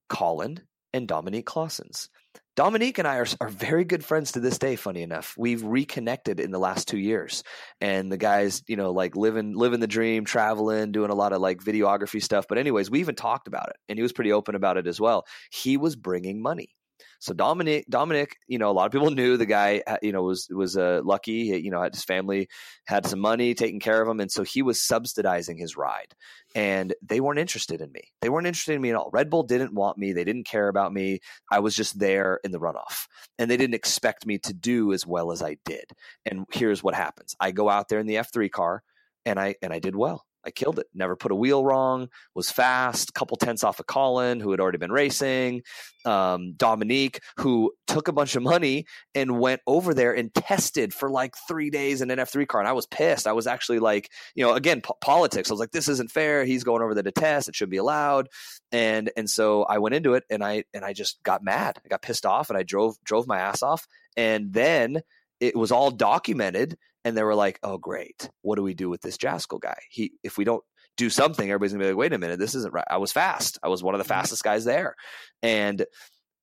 Colin and Dominique Claessens. Dominique and I are, are very good friends to this day. Funny enough, we've reconnected in the last two years, and the guys, you know, like living living the dream, traveling, doing a lot of like videography stuff. But anyways, we even talked about it, and he was pretty open about it as well. He was bringing money. So Dominic, Dominic, you know, a lot of people knew the guy, you know, was was uh, lucky. You know, his family had some money taking care of him, and so he was subsidizing his ride. And they weren't interested in me. They weren't interested in me at all. Red Bull didn't want me. They didn't care about me. I was just there in the runoff, and they didn't expect me to do as well as I did. And here's what happens: I go out there in the F three car, and I and I did well. I killed it. Never put a wheel wrong. Was fast. Couple tenths off of Colin, who had already been racing. Um, Dominique, who took a bunch of money and went over there and tested for like three days in an F3 car. And I was pissed. I was actually like, you know, again, po- politics. I was like, this isn't fair. He's going over there to test. It should be allowed. And and so I went into it and I and I just got mad. I got pissed off and I drove drove my ass off. And then it was all documented and they were like, "Oh, great! What do we do with this Jaskol guy? He, if we don't do something, everybody's gonna be like, wait a minute, this isn't right. I was fast. I was one of the mm-hmm. fastest guys there, and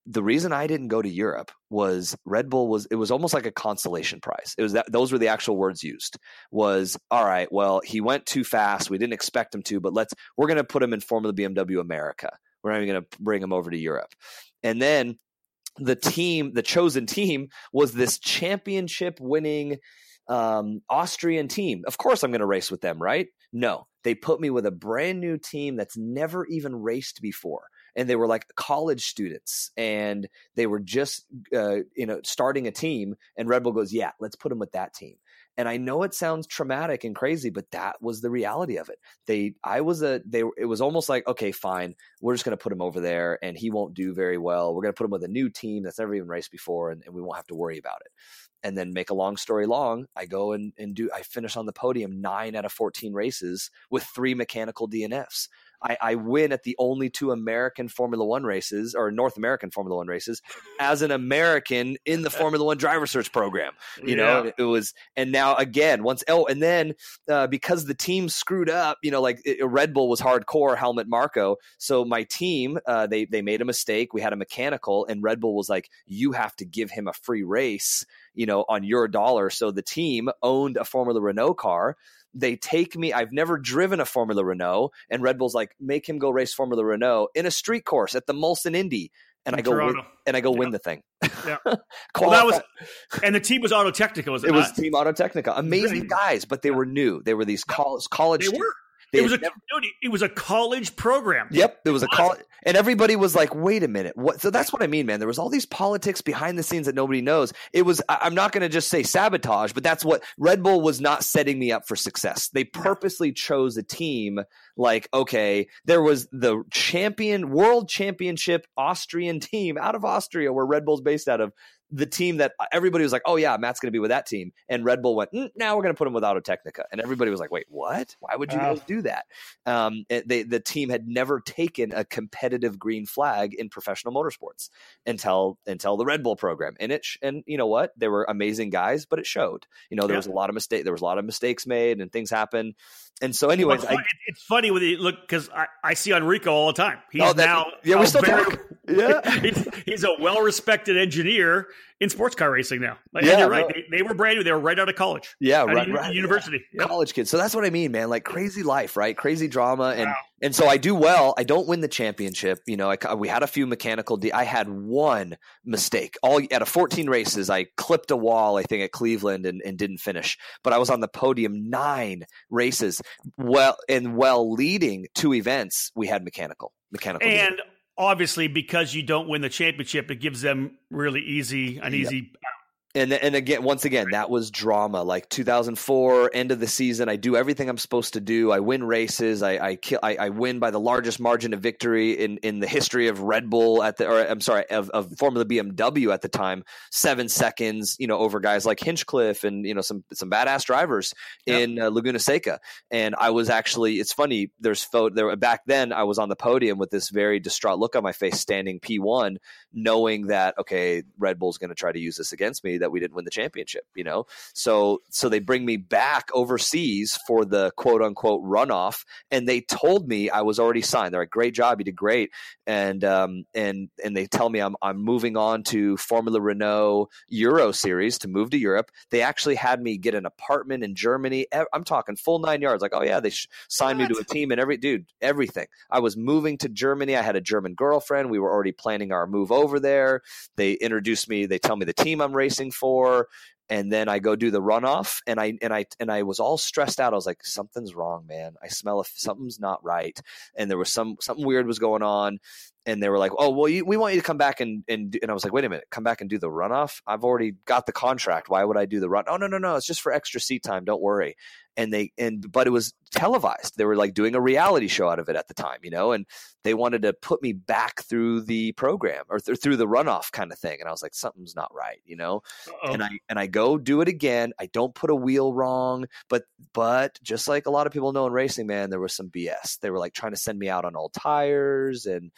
the reason I didn't go to Europe was Red Bull was it was almost like a consolation prize. It was that those were the actual words used. Was all right. Well, he went too fast. We didn't expect him to, but let's we're going to put him in Formula BMW America. We're not even going to bring him over to Europe. And then the team, the chosen team, was this championship winning um, Austrian team. Of course, I'm going to race with them, right? No, they put me with a brand new team that's never even raced before. And they were like college students, and they were just, uh, you know, starting a team. And Red Bull goes, "Yeah, let's put them with that team." And I know it sounds traumatic and crazy, but that was the reality of it. They, I was a, they, it was almost like, okay, fine, we're just going to put him over there, and he won't do very well. We're going to put him with a new team that's never even raced before, and, and we won't have to worry about it and then make a long story long i go and, and do i finish on the podium nine out of 14 races with three mechanical dnfs I, I, win at the only two american formula one races or north american formula one races as an american in the formula one driver search program you yeah. know it was and now again once oh and then uh, because the team screwed up you know like it, red bull was hardcore Helmut Marko. so my team uh, they they made a mistake we had a mechanical and red bull was like you have to give him a free race you know, on your dollar. So the team owned a Formula Renault car. They take me, I've never driven a Formula Renault, and Red Bull's like, make him go race Formula Renault in a street course at the Molson Indy. And in I go win, and I go yeah. win the thing. Yeah. well, that was, and the team was Auto Technica. Was it, it was Team Auto Technica. Amazing guys, but they were new. They were these college college. They were. They it was a never, it was a college program. Yep, it was a college, and everybody was like, "Wait a minute, what?" So that's what I mean, man. There was all these politics behind the scenes that nobody knows. It was I'm not going to just say sabotage, but that's what Red Bull was not setting me up for success. They purposely chose a team like, okay, there was the champion, world championship Austrian team out of Austria, where Red Bull's based out of the team that everybody was like, oh yeah, Matt's going to be with that team, and Red Bull went, mm, now we're going to put him with Auto Technica, and everybody was like, wait, what? Why would you guys do that? Um, they, the team had never taken a competitive green flag in professional motorsports until until the Red Bull program, and it and you know what? They were amazing guys, but it showed. You know, there yeah. was a lot of mistake, there was a lot of mistakes made, and things happen. And so, anyways, well, I, it's funny with you look because I, I see Enrico all the time. He's oh, now yeah, we still very, talk. Yeah, he's, he's a well-respected engineer in sports car racing now. Like, yeah, you're right. They, they, were brand new. They were right out of college. Yeah, right, right university. Yeah. Yep. College kids. So that's what I mean, man. Like crazy life, right? Crazy drama, and wow. and so I do well. I don't win the championship. You know, I, we had a few mechanical. De- I had one mistake. All out of 14 races, I clipped a wall. I think at Cleveland and, and didn't finish. But I was on the podium nine races. Well, and well leading two events, we had mechanical mechanical. And obviously because you don't win the championship, it gives them really easy an easy and and again once again that was drama. Like 2004 end of the season i do everything i'm supposed to do. I win races. I i, kill, I, I win by the largest margin of victory in in the history of red bull at the or i'm sorry of, of formula bmw at the time. Seven seconds you know over guys like hinchcliffe and you know some some badass drivers yep. in uh, laguna seca. And i was actually it's funny there's photo there back then i was on the podium with this very distraught look on my face standing p1 knowing that okay red bull's going to try to use this against me that we didn't win the championship. You know, so so they bring me back overseas for the quote unquote runoff, and they told me I was already signed. They're like, "Great job, you did great," and um and and they tell me I'm I'm moving on to Formula Renault Euro Series to move to Europe. They actually had me get an apartment in Germany. I'm talking full nine yards. Like, oh yeah, they signed what? me to a team and every dude, everything. I was moving to Germany. I had a German girlfriend. We were already planning our move over there. They introduce me. They tell me the team I'm racing for and then I go do the runoff, and I and I and I was all stressed out. I was like, something's wrong, man. I smell if something's not right, and there was some something weird was going on. And they were like, "Oh, well, you, we want you to come back and and and I was like, "Wait a minute, come back and do the runoff? I've already got the contract. Why would I do the run? Oh, no, no, no, it's just for extra seat time. Don't worry." And they and but it was televised. They were like doing a reality show out of it at the time you know and they wanted to put me back through the program or th- through the runoff kind of thing and i was like something's not right you know? Uh-oh. and i and i go do it again. I don't put a wheel wrong but but just like a lot of people know in racing man there was some bs they were like trying to send me out on old tires and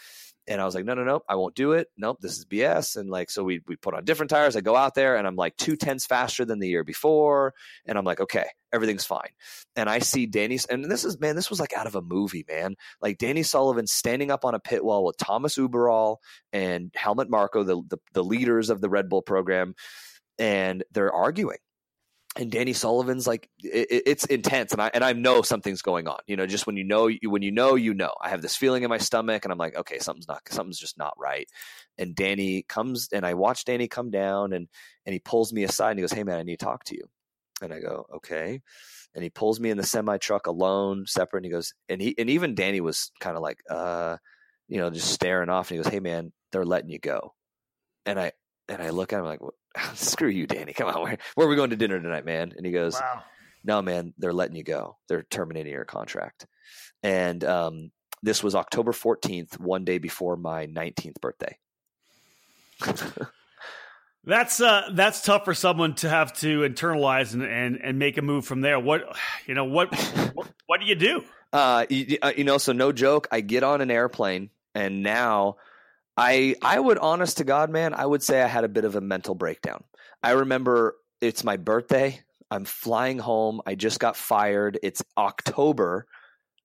and I was like, no, no, no, I won't do it. Nope, this is BS. And like, so we we put on different tires. I go out there and I'm like two tenths faster than the year before, and I'm like, okay, everything's fine. And I see Danny, and this is man, this was like out of a movie, man. Like Danny Sullivan standing up on a pit wall with Thomas Uberall and Helmut Marko, the, the the leaders of the Red Bull program, and they're arguing and Danny Sullivan's like it, it's intense, and I and I know something's going on. You know, just when you know when you know you know. I have this feeling in my stomach, and I'm like, okay, something's not something's just not right. And Danny comes, and I watch Danny come down, and and he pulls me aside, and he goes, "Hey man, I need to talk to you." And I go, "Okay." And he pulls me in the semi truck alone, separate, and he goes, and he and even Danny was kind of like, uh, you know, just staring off, and he goes, "Hey man, they're letting you go." And I and I look at him like, screw you, Danny. Come on, where, where are we going to dinner tonight, man? And he goes, wow. no, man, they're letting you go. They're terminating your contract. And um, this was October 14th, one day before my 19th birthday. that's uh, that's tough for someone to have to internalize and, and, and make a move from there. What you know what what, what do you do? Uh, you, uh, you know, so no joke. I get on an airplane, and now I I would honest to God, man, I would say I had a bit of a mental breakdown. I remember it's my birthday. I'm flying home. I just got fired. It's October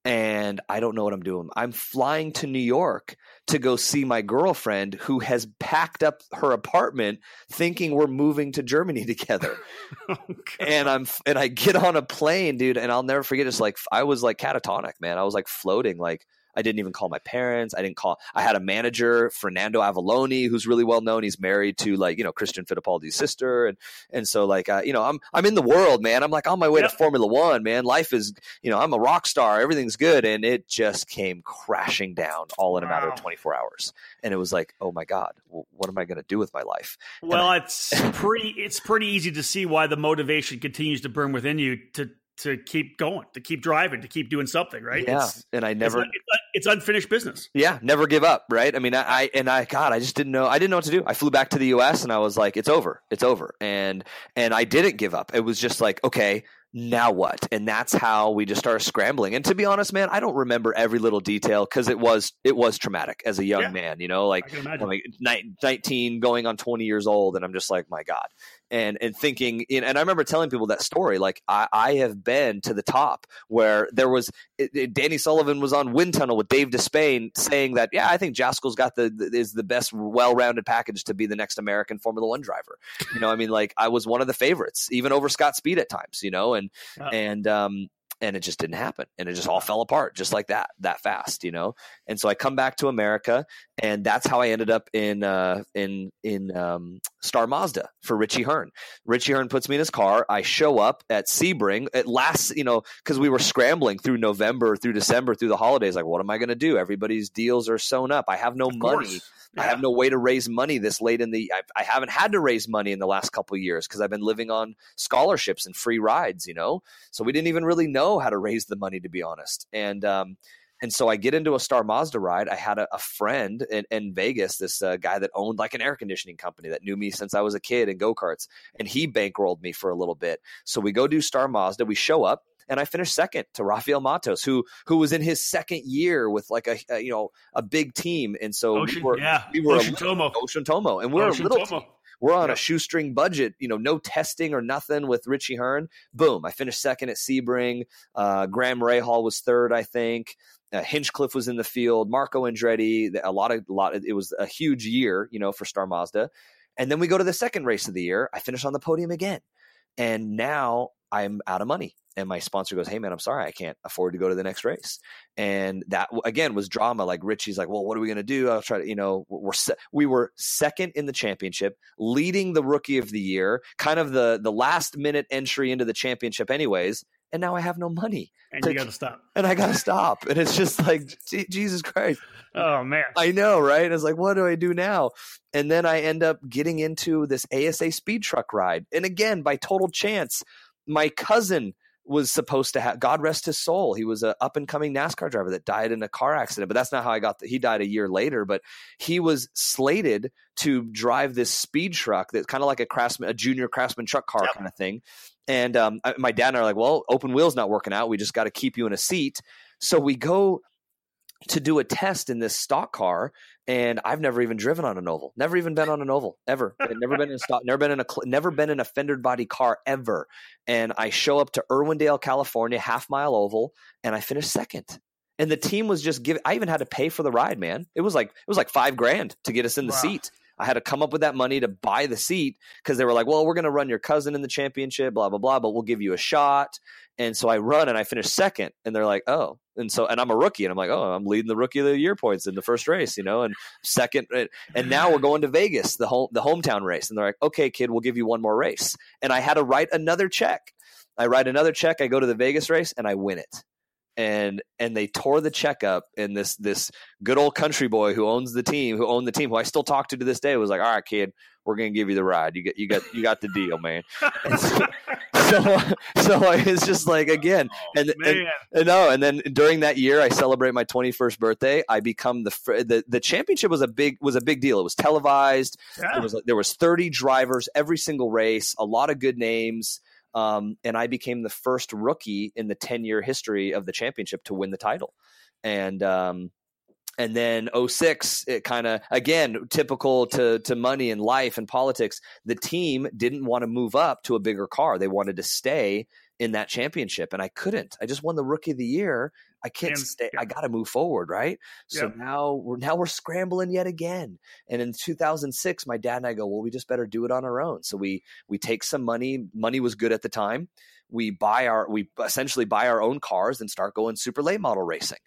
and I don't know what I'm doing. I'm flying to New York to go see my girlfriend who has packed up her apartment thinking we're moving to Germany together. oh, and I'm and I get on a plane, dude, and I'll never forget it's like I was like catatonic, man. I was like floating like I didn't even call my parents. I didn't call. I had a manager, Fernando Avallone, who's really well known. He's married to like you know Christian Fittipaldi's sister, and and so like uh, you know I'm I'm in the world, man. I'm like on my way yep. to Formula One, man. Life is you know I'm a rock star. Everything's good, and it just came crashing down all in a matter of 24 hours. And it was like, oh my god, what am I going to do with my life? Well, I, it's pretty it's pretty easy to see why the motivation continues to burn within you to to keep going, to keep driving, to keep doing something, right? Yeah, it's, and I never. It's, it's, unfinished business. Yeah, never give up, right? I mean, I, I, and I, God, I just didn't know. I didn't know what to do. I flew back to the U.S. and I was like, it's over, it's over, and and I didn't give up. It was just like, okay, now what? And that's how we just started scrambling. And to be honest, man, I don't remember every little detail because it was it was traumatic as a young yeah. man. You know, like, like 19 going on 20 years old, and I'm just like, my God and and thinking and I remember telling people that story like I, I have been to the top where there was it, it, Danny Sullivan was on wind tunnel with Dave Despain saying that yeah I think Jaskol's got the, the is the best well-rounded package to be the next American Formula 1 driver. You know I mean like I was one of the favorites even over Scott Speed at times you know and and um and it just didn't happen and it just all fell apart just like that that fast you know? And so i come back to america and that's how i ended up in uh in in um star mazda for richie hearn. Richie hearn puts me in his car. I show up at sebring at last you know because we were scrambling through november through december through the holidays like what am i going to do? Everybody's deals are sewn up. I have no money. Yeah. I have no way to raise money this late in the. I, I haven't had to raise money in the last couple years because I've been living on scholarships and free rides. You know, so we didn't even really know how to raise the money to be honest. And um, and so I get into a Star Mazda ride. I had a, a friend in, in, Vegas, this uh, guy that owned like an air conditioning company that knew me since I was a kid in go karts, and he bankrolled me for a little bit. So we go do Star Mazda. We show up and I finished second to Raphael Matos, who who was in his second year with like a, a you know a big team, and so Ocean, we were yeah, we were Ocean Tomo, Ocean Tomo, and we're Ocean a little. Tomo. Team We're on a shoestring budget, you know, no testing or nothing with Richie Hearn. Boom, I finished second at Sebring. Uh, Graham Rahal was third, I think. Uh, Hinchcliffe was in the field. Marco Andretti. A lot of, a lot. Of, it was a huge year, you know, for Star Mazda. And then we go to the second race of the year. I finish on the podium again, and now I'm out of money. And my sponsor goes, "Hey man, I'm sorry, I can't afford to go to the next race." And that again was drama. Like Richie's like, "Well, what are we going to do?" I'll try to, you know, we're se- we were second in the championship, leading the rookie of the year, kind of the the last minute entry into the championship, anyways. And now I have no money, And you got to stop. and I got to stop. And it's just like, Je- Jesus Christ. Oh man. I know, right? It's like, what do I do now? And then I end up getting into this ASA speed truck ride. And again, by total chance, my cousin was supposed to have God rest his soul. He was an up and coming NASCAR driver that died in a car accident, but that's not how I got the, he died a year later, but he was slated to drive this speed truck that's kind of like a craftsman a junior craftsman truck car Yep. kind of thing. And um, I- my dad and I are like, well, open wheels not working out. We just got to keep you in a seat. So we go to do a test in this stock car, and I've never even driven on an oval. Never even been on an oval ever. I've never been in a stock. Never been in a. Never been in a fendered body car ever. And I show up to Irwindale, California, half mile oval, and I finish second. And the team was just giving. I even had to pay for the ride, man. It was like it was like five grand to get us in the Wow. seat. I had to come up with that money to buy the seat because they were like, "Well, we're going to run your cousin in the championship, blah blah blah, but we'll give you a shot." And so I run and I finish second, and they're like, "Oh," and so and I'm a rookie, and I'm like, "Oh, I'm leading the rookie of the year points in the first race, you know." And second, and- now we're going to Vegas, the home the hometown race, and they're like, "Okay, kid, we'll give you one more race." And I had to write another check. I write another check. I go to the Vegas race and I win it. And and they tore the check up, and this this good old country boy who owns the team, who owned the team, who I still talk to to this day, was like, "All right, kid, we're gonna give you the ride. You get you got you got the deal, man." So, so so it's just like again, and, and man. uh, No, and then during that year, I celebrate my 21st birthday. I become the the the championship was a big was a big deal. It was televised. Yeah. There was there was 30 drivers every single race, a lot of good names, um, and I became the first rookie in the 10 year history of the championship to win the title. And um, and then 06 it kind of again typical to to money and life and politics the team didn't want to move up to a bigger car they wanted to stay in that championship and i couldn't i just won the rookie of the year i can't And- stay yeah. i got to move forward right so Yep. now we're now we're scrambling yet again and in 2006 my dad and i go well we just better do it on our own so we we take some money money was good at the time we buy our we essentially buy our own cars and start going super late model racing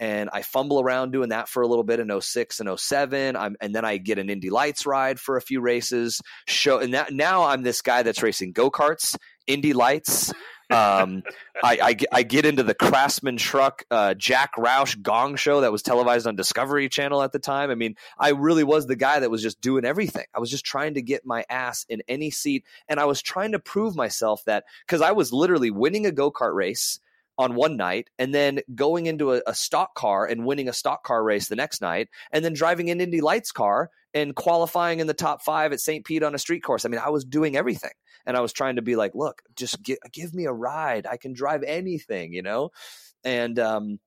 and I fumble around doing that for a little bit in 06 and 07. I'm, and then I get an Indy Lights ride for a few races. Show and that, now I'm this guy that's racing go karts, Indy Lights. Um, I, I, I get into the Craftsman Truck uh, Jack Roush Gong Show that was televised on Discovery Channel at the time. I mean, I really was the guy that was just doing everything. I was just trying to get my ass in any seat, and I was trying to prove myself that because I was literally winning a go kart race on one night and then going into a, a stock car and winning a stock car race the next night and then driving an Indy Lights car and qualifying in the top five at St. Pete on a street course. I mean, I was doing everything. And I was trying to be like, look, just gi- give me a ride. I can drive anything, you know? And, um,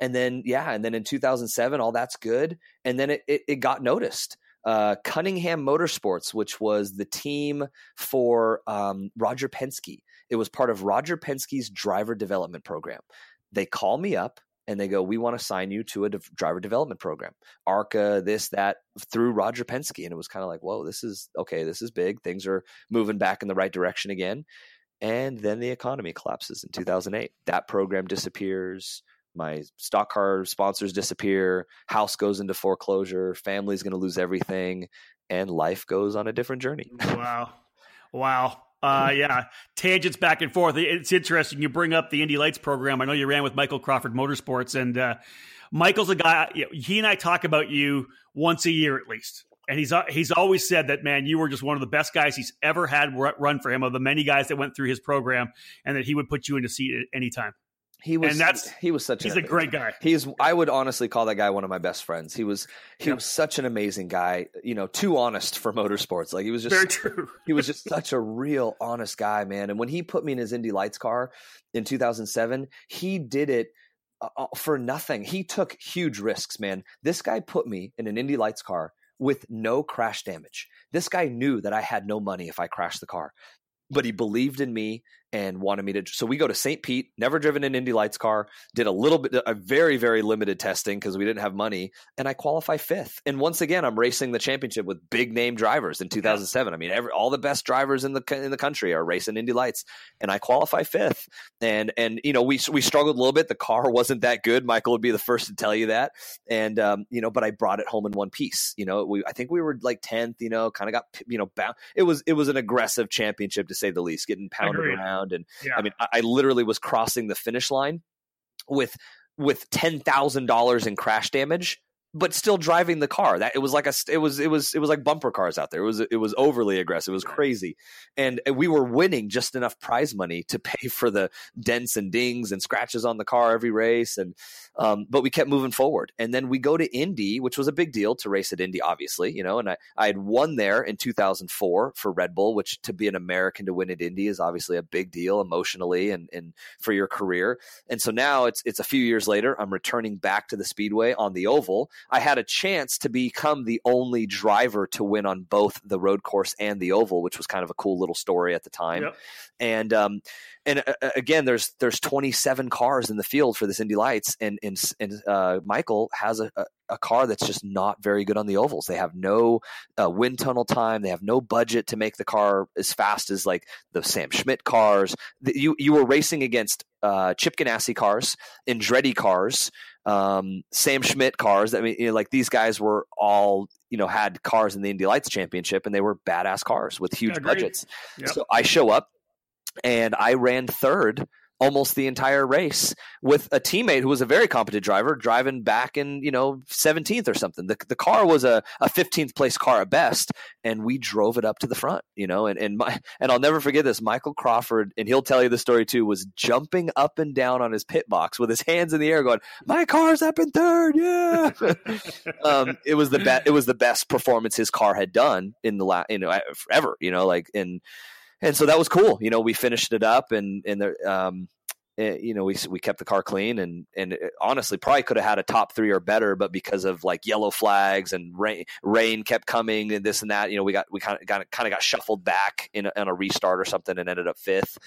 and then, yeah, and then in 2007, all that's good. And then it, it, it got noticed. Uh, Cunningham Motorsports, which was the team for um, Roger Penske, it was part of Roger Penske's driver development program. They call me up and they go, "We want to sign you to a de- driver development program, ARCA, this, that, through Roger Penske." And it was kind of like, "Whoa, this is okay. This is big. Things are moving back in the right direction again." And then the economy collapses in 2008. That program disappears. My stock car sponsors disappear. House goes into foreclosure. Family's going to lose everything, and life goes on a different journey. wow. Wow. Uh, yeah, tangents back and forth. It's interesting. You bring up the Indy Lights program. I know you ran with Michael Crawford Motorsports, and uh, Michael's a guy. You know, he and I talk about you once a year at least, and he's uh, he's always said that man, you were just one of the best guys he's ever had run for him of the many guys that went through his program, and that he would put you in a seat at any time. He was And that's- he was such He's an a great guy. He's I would honestly call that guy one of my best friends. He was he Yep. was such an amazing guy, you know, too honest for motorsports. Like he was just Very true. he was just such a real honest guy, man. And when he put me in his Indy Lights car in 2007, he did it uh, uh, for nothing. He took huge risks, man. This guy put me in an Indy Lights car with no crash damage. This guy knew that I had no money if I crashed the car, but he believed in me and wanted me to. So we go to St. Pete, never driven an Indy Lights car, did a little bit, a very, very limited testing because we didn't have money, and I qualify fifth. And once again, I'm racing the championship with big name drivers in 2007. I mean, every, all the best drivers in the in the country are racing Indy Lights, and I qualify fifth. And and you know we we struggled a little bit. The car wasn't that good. Michael would be the first to tell you that. And um, you know, but I brought it home in one piece. You know, we I think we were like tenth. You know, kind of got you know bound. It was it was an aggressive championship to say the least, getting pounded around around, and yeah. I mean, I, I literally was crossing the finish line with with ten thousand dollars in crash damage but still driving the car. That it was like a it was it was it was like bumper cars out there. It was it was overly aggressive. It was crazy, and, we were winning just enough prize money to pay for the dents and dings and scratches on the car every race. And um, but we kept moving forward, and then we go to Indy, which was a big deal to race at Indy, obviously, you know. And I I had won there in 2004 for Red Bull, which to be an American to win at Indy is obviously a big deal emotionally and and for your career. And so now it's it's a few years later. I'm returning back to the speedway on the oval I had a chance to become the only driver to win on both the road course and the oval, which was kind of a cool little story at the time. Yep. And um, and uh, uh again, there's there's 27 cars in the field for this Indy Lights, and and, and uh, Michael has a, a, a, car that's just not very good on the ovals. They have no uh, wind tunnel time. They have no budget to make the car as fast as like the Sam Schmidt cars. The, you you were racing against uh, Chip Ganassi cars, Andretti cars, um, Sam Schmidt cars. I mean, you know, like these guys were all you know had cars in the Indy Lights Championship, and they were badass cars with huge Agreed. budgets. Yep. So I show up and I ran third almost the entire race with a teammate who was a very competent driver driving back in you know 17th or something. The, the car was a, a 15th place car at best and we drove it up to the front you know and and my and i'll never forget this. Michael crawford and he'll tell you the story too was jumping up and down on his pit box with his hands in the air going my car's up in third yeah. Um, it was the best it was the best performance his car had done in the last you know forever you know like in and so that was cool. You know, we finished it up, and and the, um, it, eh, you know, we we kept the car clean, and and it, honestly, probably could have had a top three or better, but because of like yellow flags and rain, rain kept coming and this and that, you know, we got we kind of got kind of got shuffled back in a, in a restart or something, and ended up fifth.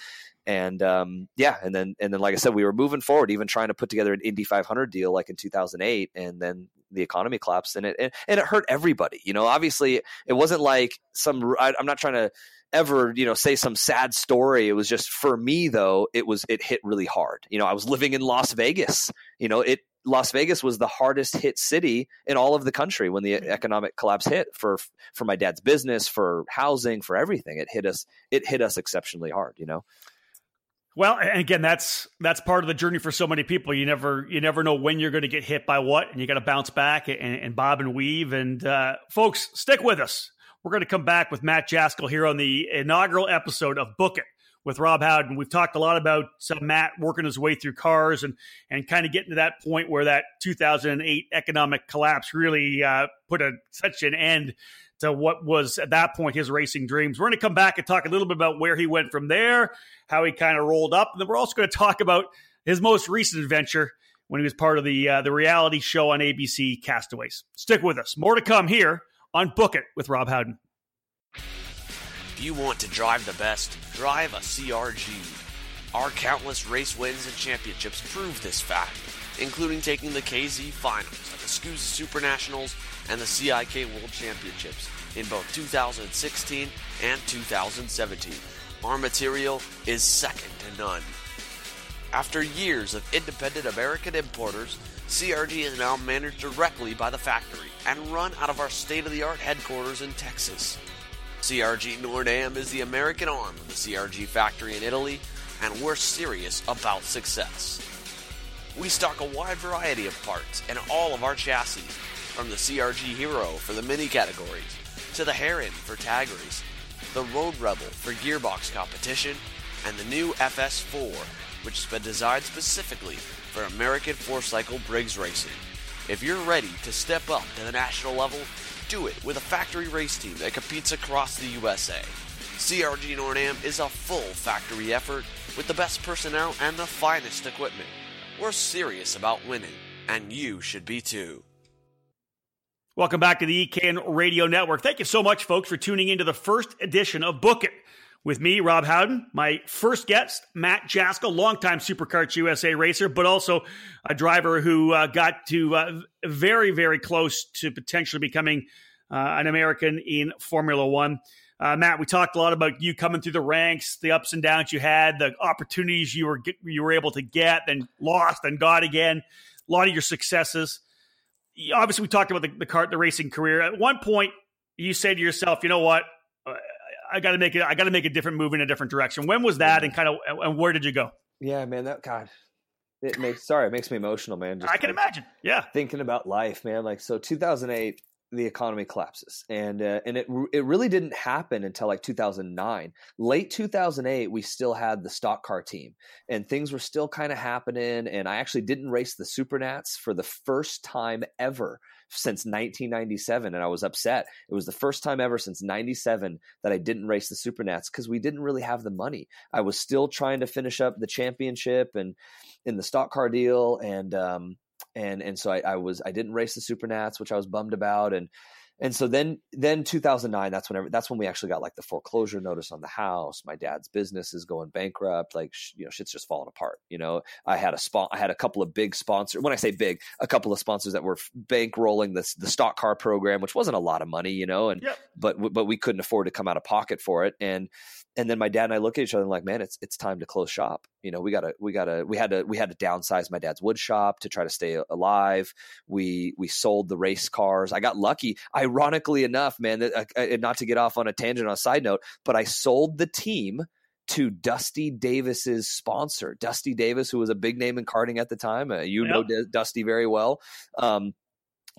And um, yeah, and then and then like I said, we were moving forward, even trying to put together an Indy 500 deal like in 2008, and then the economy collapsed, and it and, and it hurt everybody. You know, obviously, it wasn't like some. I, I'm not trying to ever you know say some sad story it was just for me though it was it hit really hard you know i was living in las vegas you know it las vegas was the hardest hit city in all of the country when the economic collapse hit for for my dad's business for housing for everything it hit us it hit us exceptionally hard you know well, and again, that's that's part of the journey for so many people. You never you never know when you're going to get hit by what, and you got to bounce back and, and, bob and weave. And uh, folks, stick with us. We're going to come back with Matt Jaskol here on the inaugural episode of Book It with Rob Howden. We've talked a lot about uh, Matt working his way through cars and and kind of getting to that point where that 2008 economic collapse really uh, put a such an end to what was at that point his racing dreams. We're going to come back and talk a little bit about where he went from there, how he kind of rolled up, and then we're also going to talk about his most recent adventure when he was part of the uh, the reality show on ABC Castaways. Stick with us. More to come here on Book It with Rob Howden. If you want to drive the best, drive a CRG. Our countless race wins and championships prove this fact, including taking the KZ Finals at the SKUSA Super Nationals and the CIK World Championships in both 2016 and 2017. Our material is second to none. After years of independent American importers, CRG is now managed directly by the factory and run out of our state of the art headquarters in Texas. CRG Nordam is the American arm of the CRG factory in Italy, and we're serious about success. We stock a wide variety of parts in all of our chassis, from the CRG Hero for the mini categories, to the Heron for tag racing, the Road Rebel for gearbox competition, and the new FS4, which has been designed specifically for American four cycle Briggs racing. If you're ready to step up to the national level, do it with a factory race team that competes across the USA. CRG Nordam is a full factory effort with the best personnel and the finest equipment. We're serious about winning, and you should be too. Welcome back to the EKN Radio Network. Thank you so much, folks, for tuning into the first edition of Book It with me, Rob Howden. My first guest, Matt Jaskol, longtime SuperKarts USA racer, but also a driver who uh, got to uh, very, very close to potentially becoming uh, an American in Formula One. Uh, Matt, we talked a lot about you coming through the ranks, the ups and downs you had, the opportunities you were you were able to get, then lost and got again. A lot of your successes obviously we talked about the, the car, the racing career. At one point, you say to yourself, you know what, I got to make it. I got to make a different move in a different direction. When was that, and kind of, and where did you go? Yeah, man, that God, it makes sorry, it makes me emotional, man. Just I can like, imagine. Yeah, thinking about life, man. Like so, 2008, the economy collapses, and uh, and it it really didn't happen until like 2009. Late 2008, we still had the stock car team, and things were still kind of happening. And I actually didn't race the Supernats for the first time ever since 1997 and I was upset. It was the first time ever since 97 that I didn't race the Supernats because we didn't really have the money. I was still trying to finish up the championship and in the stock car deal and um and and so I, I was I didn't race the Supernats, which I was bummed about and and so then then 2009 that's whenever that's when we actually got like the foreclosure notice on the house. My dad's business is going bankrupt like sh- you know shit's just falling apart you know? I had a spot i had a couple of big sponsors when i say big a couple of sponsors that were bankrolling the the stock car program which wasn't a lot of money you know and yep. but but we couldn't afford to come out of pocket for it. And and then my dad and I look at each other and like, man, it's it's time to close shop. You know, we gotta we gotta we had to we had to downsize my dad's wood shop to try to stay alive. We we sold the race cars. I got lucky, ironically enough, man. That uh, uh not to get off on a tangent on a side note, but I sold the team to Dusty Davis's sponsor, Dusty Davis, who was a big name in karting at the time. Uh, you yep. know D- Dusty very well. Um,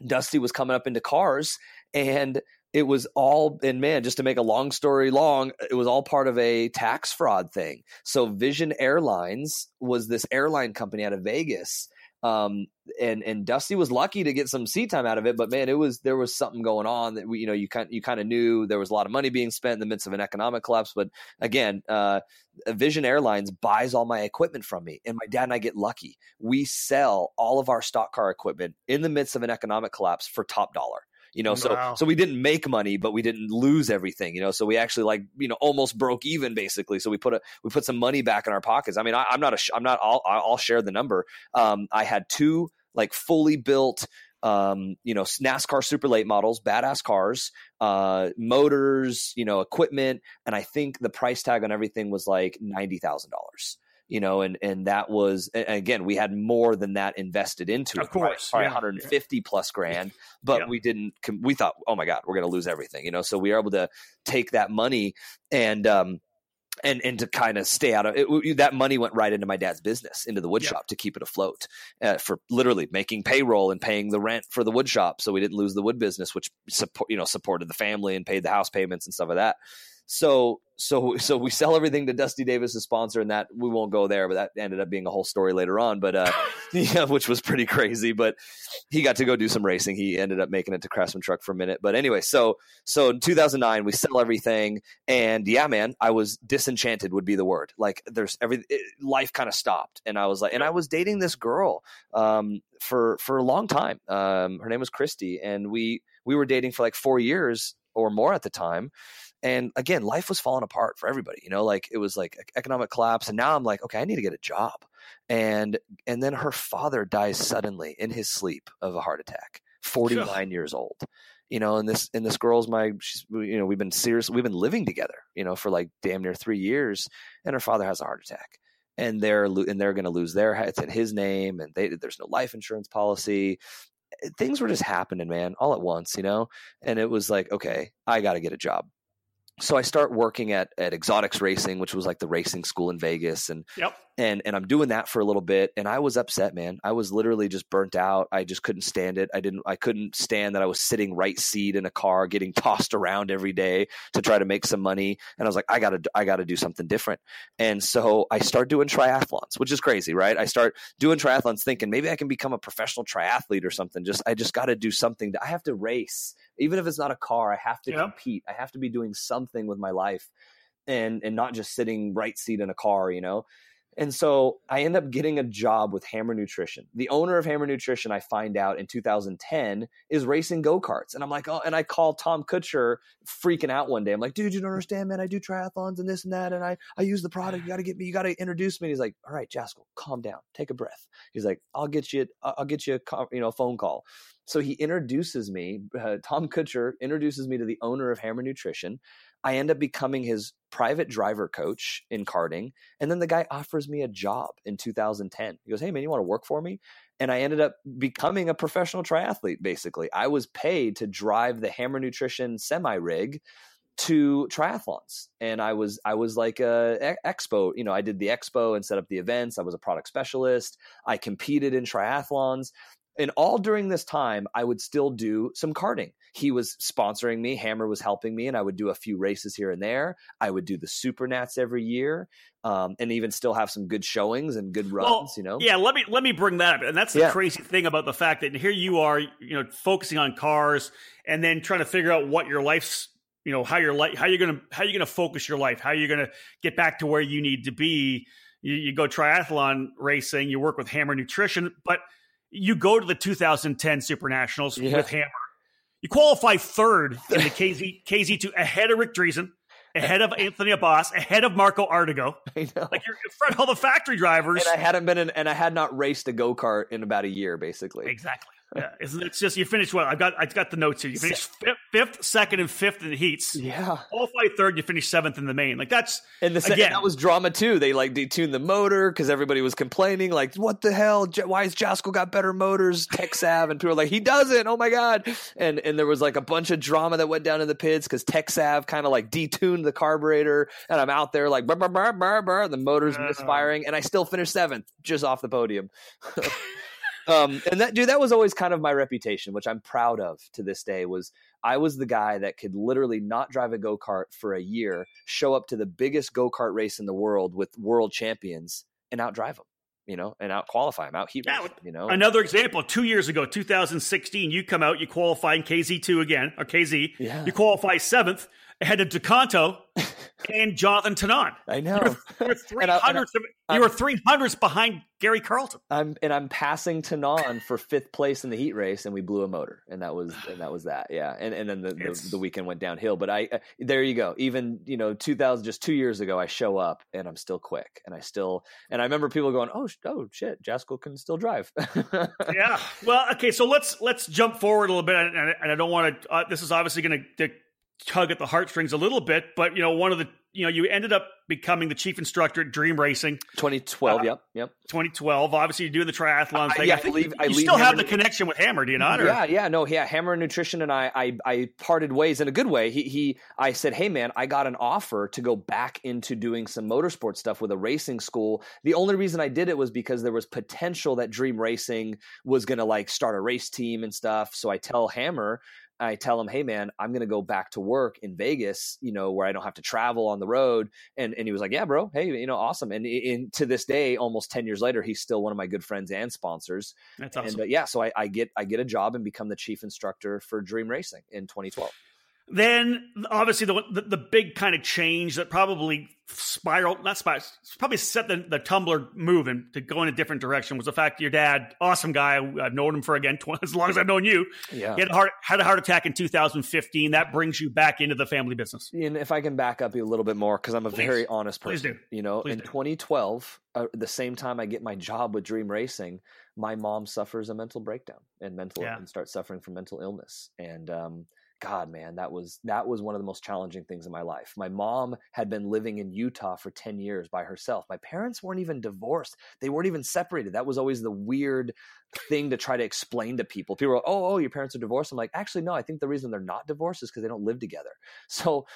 Dusty was coming up into cars and it was all and man just to make a long story long it was all part of a tax fraud thing. So vision airlines was this airline company out of vegas um, and and dusty was lucky to get some seat time out of it but man it was there was something going on that we you know you kind you kind of knew there was a lot of money being spent in the midst of an economic collapse but again uh, vision airlines buys all my equipment from me and my dad and i get lucky. We sell all of our stock car equipment in the midst of an economic collapse for top dollar you know so wow. so we didn't make money but we didn't lose everything you know? So we actually like you know almost broke even basically. So we put a we put some money back in our pockets. I mean I, am not a i'm not i'll i'll share the number. Um i had two like fully built um, you know, NASCAR super late models, badass cars, uh, motors, you know, equipment, and I think the price tag on everything was like ninety thousand dollars you know, and and that was again we had more than that invested into of it, course, probably yeah, 150 yeah. plus grand, but yeah. we didn't. We thought, oh my god, we're going to lose everything, you know. So we were able to take that money and um and and to kind of stay out of it, that money went right into my dad's business into the wood shop to keep it afloat uh, for literally making payroll and paying the rent for the wood shop so we didn't lose the wood business which support you know supported the family and paid the house payments and stuff like that so so so we sell everything to Dusty Davis's sponsor, and that we won't go there, but that ended up being a whole story later on. But uh, yeah, which was pretty crazy. But he got to go do some racing. He ended up making it to Craftsman Truck for a minute. But anyway, so so in 2009 we sell everything, and yeah, man, I was disenchanted would be the word. Like there's every it, life kind of stopped, and I was like, and I was dating this girl um, for for a long time. Um, her name was Christy, and we we were dating for like four years or more at the time and again life was falling apart for everybody you know like it was like economic collapse and now i'm like okay i need to get a job. And and then her father dies suddenly in his sleep of a heart attack 49 years old you know and this and this girl's my she's you know we've been serious we've been living together you know for like damn near three years and her father has a heart attack and they're and they're going to lose their it's in his name and they, there's no life insurance policy. Things were just happening man all at once you know and it was like okay i got to get a job so I start working at at Exotics Racing, which was like the racing school in Vegas, and yep. And and I'm doing that for a little bit, and I was upset, man. I was literally just burnt out. I just couldn't stand it. I didn't. I couldn't stand that I was sitting right seat in a car, getting tossed around every day to try to make some money. And I was like, I gotta, I gotta do something different. And so I start doing triathlons, which is crazy, right? I start doing triathlons, thinking maybe I can become a professional triathlete or something. Just I just got to do something. To, I have to race even if it's not a car i have to yeah. compete i have to be doing something with my life and and not just sitting right seat in a car you know And so I end up getting a job with Hammer Nutrition. The owner of Hammer Nutrition, I find out in 2010, is racing go karts. And I'm like, oh, and I call Tom Kutscher freaking out one day. I'm like, dude, you don't understand, man. I do triathlons and this and that. And I, I use the product. You got to get me, you got to introduce me. And he's like, all right, Jaskol, calm down, take a breath. He's like, I'll get you, I'll get you a you know, phone call. So he introduces me, uh, Tom Kutscher introduces me to the owner of Hammer Nutrition. I end up becoming his private driver coach in karting. And then the guy offers me a job in 2010. He goes, Hey, man, you want to work for me? And I ended up becoming a professional triathlete, basically. I was paid to drive the Hammer Nutrition semi rig to triathlons and i was i was like a expo you know i did the expo and set up the events i was a product specialist i competed in triathlons and all during this time i would still do some karting. He was sponsoring me hammer was helping me and i would do a few races here and there. I would do the supernats every year um, and even still have some good showings and good runs well, you know? yeah let me let me bring that up and that's the yeah. crazy thing about the fact that here you are you know focusing on cars and then trying to figure out what your life's you know how your life how you're gonna how you're gonna focus your life how you're gonna get back to where you need to be. You, you go triathlon racing you work with hammer nutrition but you go to the 2010 Super Nationals yeah. with Hammer. You qualify third in the KZ KZ2 ahead of Rick Dreezen, ahead of Anthony Abbasse, ahead of Marco Ardigò. I know. Like you're in front of all the factory drivers. And I hadn't been in, and I had not raced a go kart in about a year, basically. Exactly. Yeah, it's just you finished well. I've got I've got the notes here. You finished fifth, fifth, second, and fifth in the heats. Yeah, qualified third. You finished seventh in the main. Like that's and the again that was drama too. They like detuned the motor because everybody was complaining. Like, what the hell? Why has Jaskol got better motors? Texav and people were like, he doesn't. Oh my god! And and there was like a bunch of drama that went down in the pits because Texav kind of like detuned the carburetor. And I'm out there like, burr, burr, burr, burr, burr, the motor's uh, misfiring, and I still finished seventh, just off the podium. um, and that dude, that was always kind of my reputation, which I'm proud of to this day. Was I was the guy that could literally not drive a go kart for a year, show up to the biggest go kart race in the world with world champions, and outdrive them you know, and out qualify them, out heat yeah, you know. Another example, two years ago, 2016, you come out, you qualify in KZ2 again, or KZ. Yeah. You qualify seventh ahead of DeConto and Jonathan Thonon. I know. You were three hundredths. You were three hundredths behind Gary Carlton. I'm and I'm passing Thonon for fifth place in the heat race, and we blew a motor, and that was and that was that. Yeah, and and then the, the, the, weekend went downhill. But I uh, there you go. Even you know 2000, just two years ago, I show up and I'm still quick, and I still and I remember people going, oh oh shit, Jaskol can still drive. yeah. Well, okay, so let's let's jump forward a little bit, and, and I don't want to. Uh, this is obviously going to tug at the heartstrings a little bit, but you know, one of the you know, you ended up becoming the chief instructor at Dream Racing. 2012, uh, yep, yep. 2012. Obviously, you're doing the triathlon thing. Yeah, I, think I leave, you, I you still Hammer, have the connection with Hammer, do you not? Or? Yeah, yeah, no, yeah. Hammer Nutrition and I, I, I parted ways in a good way. He, he, I said, hey man, I got an offer to go back into doing some motorsport stuff with a racing school. The only reason I did it was because there was potential that Dream Racing was going to like start a race team and stuff. So I tell Hammer I tell him, "Hey, man, I'm going to go back to work in Vegas, you know, where I don't have to travel on the road." And and he was like, "Yeah, bro. Hey, you know, awesome." And in to this day, almost ten years later, he's still one of my good friends and sponsors. That's awesome. And uh, yeah, so I, I get I get a job and become the chief instructor for Dream Racing in 2012. Then obviously the, the, the big kind of change that probably spiraled not spiral probably set the, the tumbler moving to go in a different direction was the fact that your dad awesome guy I've known him for again as long as I've known you yeah he had a heart had a heart attack in 2015 that brings you back into the family business and if I can back up you a little bit more because I'm a Please. very honest person you know Please in do. 2012 uh, the same time I get my job with Dream Racing my mom suffers a mental breakdown and mental yeah. and starts suffering from mental illness and um God, man, that was that was one of the most challenging things in my life. My mom had been living in Utah for 10 years by herself. My parents weren't even divorced. They weren't even separated. That was always the weird thing to try to explain to people. People are, "Oh, oh, your parents are divorced." I'm like, "Actually, no. I think the reason they're not divorced is because they don't live together." So,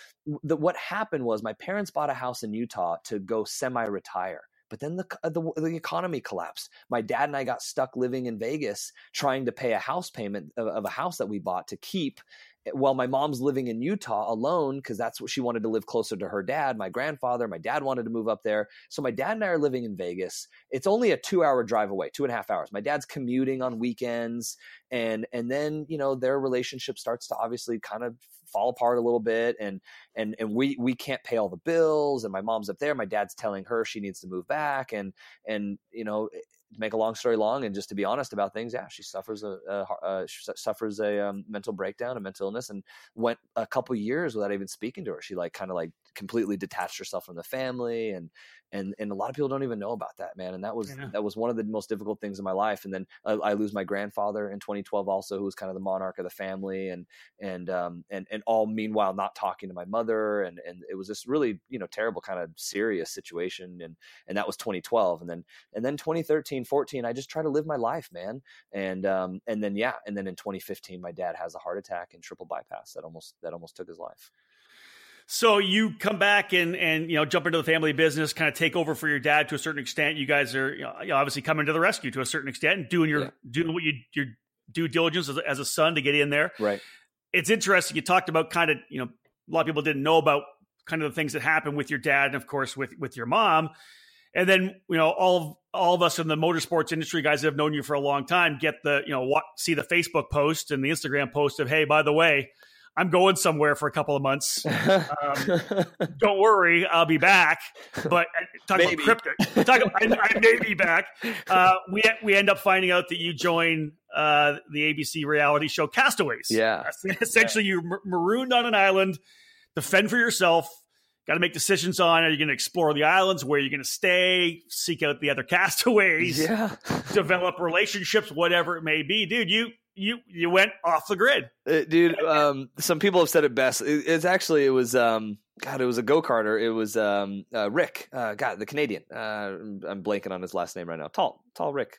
the, what happened was my parents bought a house in Utah to go semi-retire but then the, uh, the, the economy collapsed. My dad and I got stuck living in Vegas trying to pay a house payment of, of, a house that we bought to keep. While my mom's living in Utah alone because that's what she wanted to live closer to her dad, my grandfather. My dad wanted to move up there, so my dad and I are living in Vegas. It's only a two-hour drive away, two and a half hours. My dad's commuting on weekends, and and then you know their relationship starts to obviously kind of fall apart a little bit and and and we we can't pay all the bills and my mom's up there my dad's telling her she needs to move back and and you know make a long story long and just to be honest about things yeah she suffers a, a, a she suffers a um, mental breakdown a mental illness and went a couple years without even speaking to her. She like kind of like completely detached herself from the family and and and a lot of people don't even know about that man and that was that was one of the most difficult things in my life and then I, I, lose my grandfather in 2012 also who was kind of the monarch of the family and and um and and all meanwhile not talking to my mother and and it was this really you know terrible kind of serious situation and and that was 2012 and then and then 2013 14 I just try to live my life man and um and then yeah and then in 2015 my dad has a heart attack and triple bypass that almost that almost took his life so you come back and and you know jump into the family business, kind of take over for your dad to a certain extent. You guys are you know, obviously coming to the rescue to a certain extent and doing your yeah. doing what you your due diligence as a, as a son to get in there. Right. It's interesting. You talked about kind of you know a lot of people didn't know about kind of the things that happened with your dad and of course with with your mom. And then you know all of all of us in the motorsports industry, guys that have known you for a long time, get the you know what see the Facebook post and the Instagram post of hey, by the way, I'm going somewhere for a couple of months. Um, don't worry, I'll be back. But uh, talk about cryptic. Talk about, I, I, may be back. Uh, we we end up finding out that you join uh, the ABC reality show Castaways. Yeah, essentially yeah. you're marooned on an island to fend for yourself. Got to make decisions on are you going to explore the islands, where you're going to stay, seek out the other castaways, yeah, develop relationships, whatever it may be, dude. You you you went off the grid, uh, dude. Um, some people have said it best. It, it's actually it was um, God, it was a go karter. It was um, uh, Rick. Uh, God, the Canadian. Uh, I'm blanking on his last name right now. Tall, tall Rick.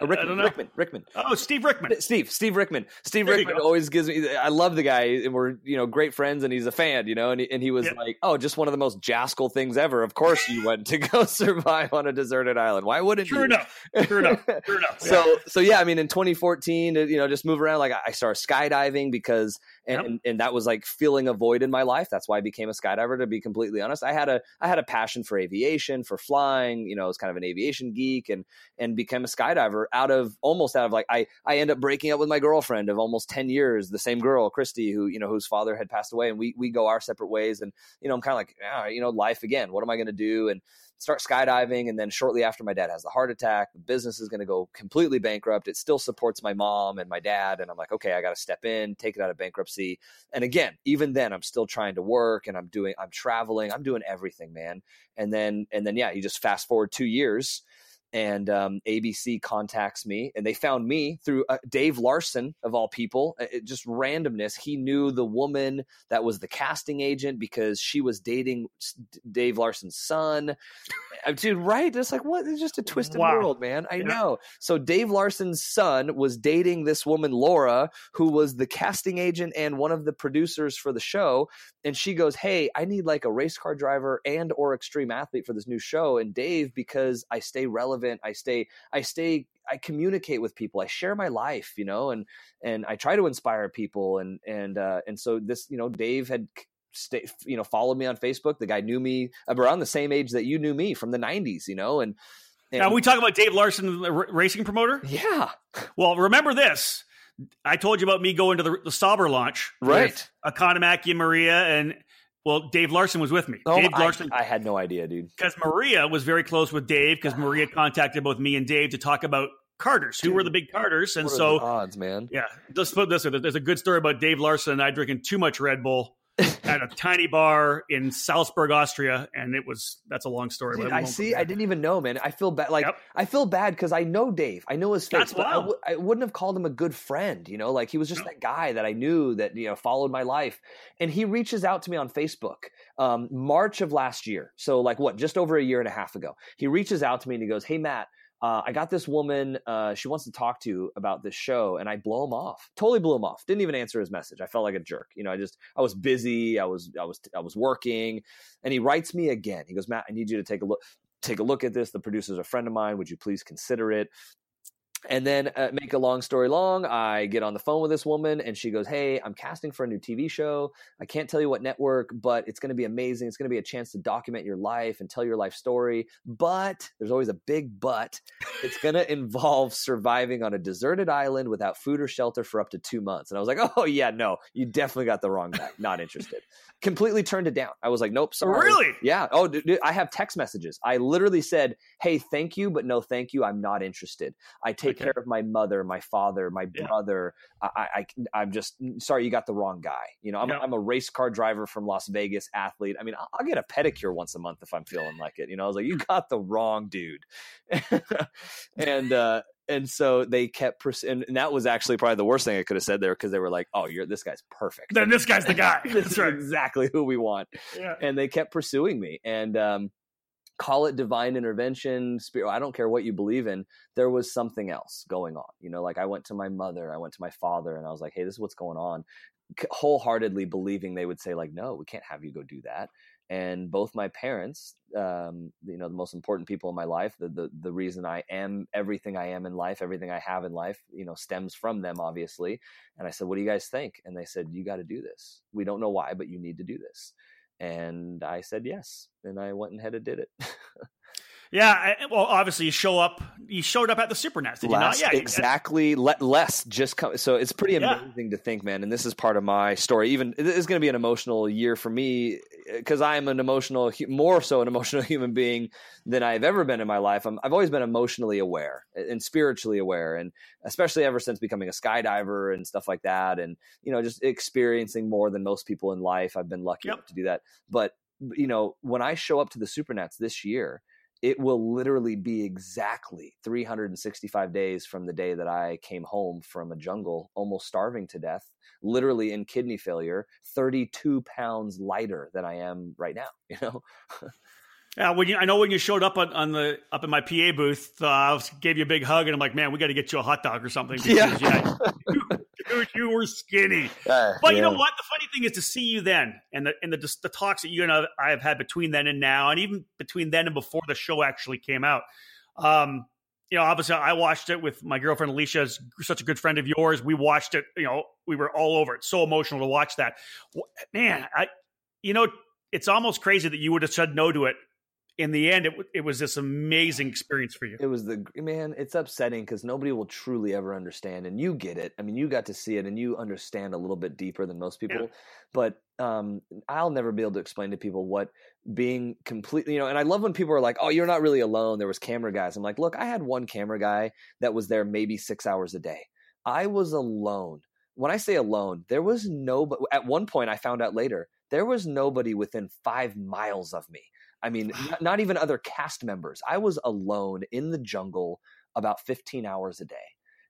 Uh, Rickman, Rickman, Rickman. Oh, Steve Rickman. Steve, Steve Rickman. Steve there Rickman always gives me. I love the guy, and we're you know great friends, and he's a fan, you know. And he, and he was yep. like, "Oh, just one of the most Jaskol things ever." Of course, you went to go survive on a deserted island. Why wouldn't you? True you? enough. True enough. True enough. so yeah. so yeah, I mean, in 2014, you know, just move around. Like I started skydiving because and, yep. and, and that was like filling a void in my life. That's why I became a skydiver. To be completely honest, I had a I had a passion for aviation, for flying. You know, I was kind of an aviation geek, and and became a skydiver out of almost out of like I I end up breaking up with my girlfriend of almost ten years, the same girl, Christy, who you know whose father had passed away, and we we go our separate ways, and you know I'm kind of like ah, you know life again. What am I going to do? And start skydiving and then shortly after my dad has the heart attack the business is going to go completely bankrupt. It still supports my mom and my dad and i'm like okay i got to step in take it out of bankruptcy. And again even then i'm still trying to work and i'm doing i'm traveling i'm doing everything man. And then and then yeah you just fast forward two years and um, ABC contacts me, and they found me through uh, Dave Larson of all people. It, just randomness. He knew the woman that was the casting agent because she was dating Dave Larson's son. Dude, right? It's like what? It's just a twisted wow. world, man. I yeah. know. So Dave Larson's son was dating this woman Laura, who was the casting agent and one of the producers for the show. And she goes, "Hey, I need like a race car driver and or extreme athlete for this new show." And Dave, because I stay relevant relevant i stay i stay i communicate with people i share my life you know and and i try to inspire people and and uh and so this you know dave had stay, you know followed me on facebook the guy knew me around the same age that you knew me from the 90s you know and, and now we talk about dave larson the r- racing promoter? Yeah. Well remember this. I told you about me going to the, the Sauber launch, right? Economaki and Maria, and well, Dave Larson was with me. Oh, Dave Larson. I, I, had no idea, dude. Because Maria was very close with Dave. Because Maria contacted both me and Dave to talk about karters, who dude, were the big karters, and so odds, man. Yeah, let's put this. There's a good story about Dave Larson and I drinking too much Red Bull at a tiny bar in Salzburg, Austria, and it was that's a long story. Dude, I see. I didn't even know, man. I feel bad. Like yep. I feel bad because I know Dave. I know his face. That's but I w- I wouldn't have called him a good friend. You know, like he was just that guy that I knew that you know followed my life. And he reaches out to me on Facebook, um, March of last year. So like what, just over a year and a half ago. He reaches out to me and he goes, "Hey Matt." Uh, I got this woman, uh, she wants to talk to you about this show. And I blow him off, totally blew him off. Didn't even answer his message. I felt like a jerk. You know, I just, I was busy. I was, I was, I was working. And he writes me again. He goes, Matt, I need you to take a look, take a look at this. The producer's a friend of mine. Would you please consider it? And then uh, make a long story long i get on the phone with this woman and she goes hey i'm casting for a new tv show. I can't tell you what network but it's going to be amazing. It's going to be a chance to document your life and tell your life story but there's always a big but. It's going to involve surviving on a deserted island without food or shelter for up to two months. And i was like oh yeah no you definitely got the wrong guy. Not interested. Completely turned it down. I was like nope sorry. Really? yeah. Oh dude, dude, i have text messages. I literally said hey thank you but no thank you. I'm not interested. I take Okay. care of my mother my father my Yeah. brother I, I i'm just sorry you got the wrong guy you know I'm, Yeah. I'm a race car driver from las vegas athlete i mean I'll, I'll get a pedicure once a month if i'm feeling like it you know i was like you got the wrong dude and uh and so they kept pers- and, and that was actually probably the worst thing i could have said there because they were like oh you're this guy's perfect Then this guy's the guy. this That's is right. exactly who we want Yeah. and they kept pursuing me and um, call it divine intervention spirit i don't care what you believe in there was something else going on you know like i went to my mother i went to my father and i was like hey this is what's going on wholeheartedly believing they would say like no we can't have you go do that and both my parents um, you know the most important people in my life the, the the reason i am everything i am in life everything i have in life you know stems from them obviously and i said what do you guys think? and they said you got to do this. We don't know why but you need to do this and I said yes, and I went ahead and did it. Yeah. I, well, obviously, you show up. You showed up at the Supernats, did you not? Yeah. exactly. Le- less just come. So it's pretty Yeah. amazing to think, man. And this is part of my story. Even this is going to be an emotional year for me eh, because I am an emotional, more so an emotional human being than I've ever been in my life. I'm, I've always been emotionally aware and spiritually aware, and especially ever since becoming a skydiver and stuff like that, and you know, just experiencing more than most people in life. I've been lucky Yep. enough to do that. But you know, when I show up to the Supernats this year, it will literally be exactly 365 days from the day that I came home from a jungle, almost starving to death, literally in kidney failure, 32 pounds lighter than I am right now. You know, Yeah, when you, I know when you showed up on, on the up in my PA booth, uh, I was, gave you a big hug, and I'm like, man, we got to get you a hot dog or something. Because, yeah, dude, you were skinny. But you know what? The funny thing is to see you then, and the and the the talks that you and I have had between then and now, and even between then and before the show actually came out. Um, you know, obviously, I watched it with my girlfriend Alicia, is such a good friend of yours. We watched it. You know, we were all over it. So emotional to watch that. Man, I, you know, it's almost crazy that you would have said no to it. In the end, it it was this amazing experience for you. It was the man. It's upsetting because nobody will truly ever understand, and you get it. I mean, you got to see it, and you understand a little bit deeper than most people. Yeah. But um, I'll never be able to explain to people what being completely, you know. And I love when people are like, "Oh, you're not really alone." There was camera guys. I'm like, look, I had one camera guy that was there maybe six hours a day. I was alone. When I say alone, there was no. But at one point, I found out later there was nobody within five miles of me. I mean, not, even other cast members. I was alone in the jungle about 15 hours a day.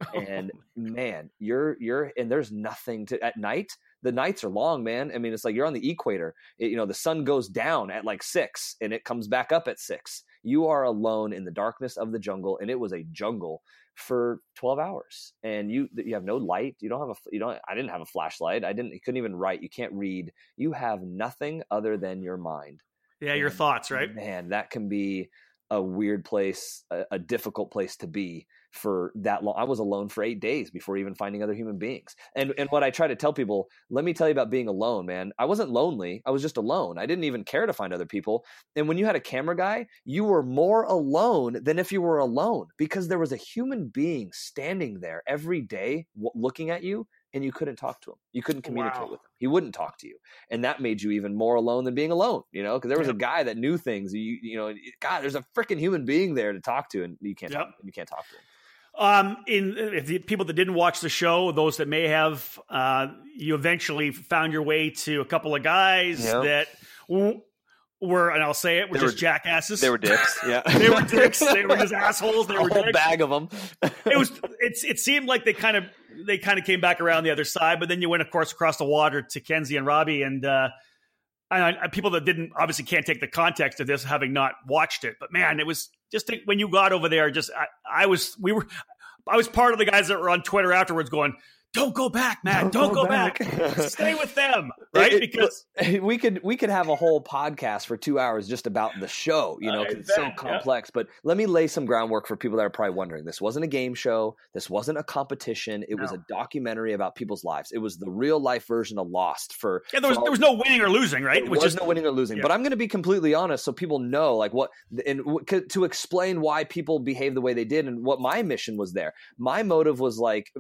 Oh and man, you're you're and there's nothing to at night. The nights are long, man. I mean, it's like you're on the equator. It, you know, the sun goes down at like six and it comes back up at six. You are alone in the darkness of the jungle, and it was a jungle for 12 hours. And you you have no light. You don't have a you don't. I didn't have a flashlight. I didn't. You couldn't even write. You can't read. You have nothing other than your mind Yeah, your Man, thoughts, right? Man, that can be a weird place, a, a difficult place to be for that long. I was alone for eight days before even finding other human beings. And and what I try to tell people, let me tell you about being alone, man. I wasn't lonely. I was just alone. I didn't even care to find other people. And when you had a camera guy, you were more alone than if you were alone because there was a human being standing there every day w- looking at you and you couldn't talk to him. You couldn't communicate Wow. with him. He wouldn't talk to you. And that made you even more alone than being alone, you know, because there was Yep. a guy that knew things. You you know, God, there's a freaking human being there to talk to and you can't Yep. talk, you can't talk to him. Um, in if the people that didn't watch the show, those that may have, uh, you eventually found your way to a couple of guys Yeah. that w- were, and I'll say it, were They just were- jackasses. They were dicks. Yeah. they were dicks. They were just assholes. They a were whole dicks. bag of them. It was. It's. It seemed like they kind of they kind of came back around the other side, but then you went, of course, across the water to Kenzie and Robbie, and uh, and people that didn't obviously can't take the context of this having not watched it. But man, it was just when you got over there. Just I, I was we were I was part of the guys that were on Twitter afterwards going. Don't go back, man. Don't, don't go, go, back. back. Stay with them, right? It, because we could we could have a whole podcast for two hours just about the show, you know, because it's so complex. Yeah. But let me lay some groundwork for people that are probably wondering. This wasn't a game show. This wasn't a competition. It no. was a documentary about people's lives. It was the real life version of Lost. For yeah, there was, for there was no winning or losing, right? There Which was is, no winning or losing. Yeah. But I'm going to be completely honest, so people know like what and to explain why people behave the way they did and what my mission was there. My motive was like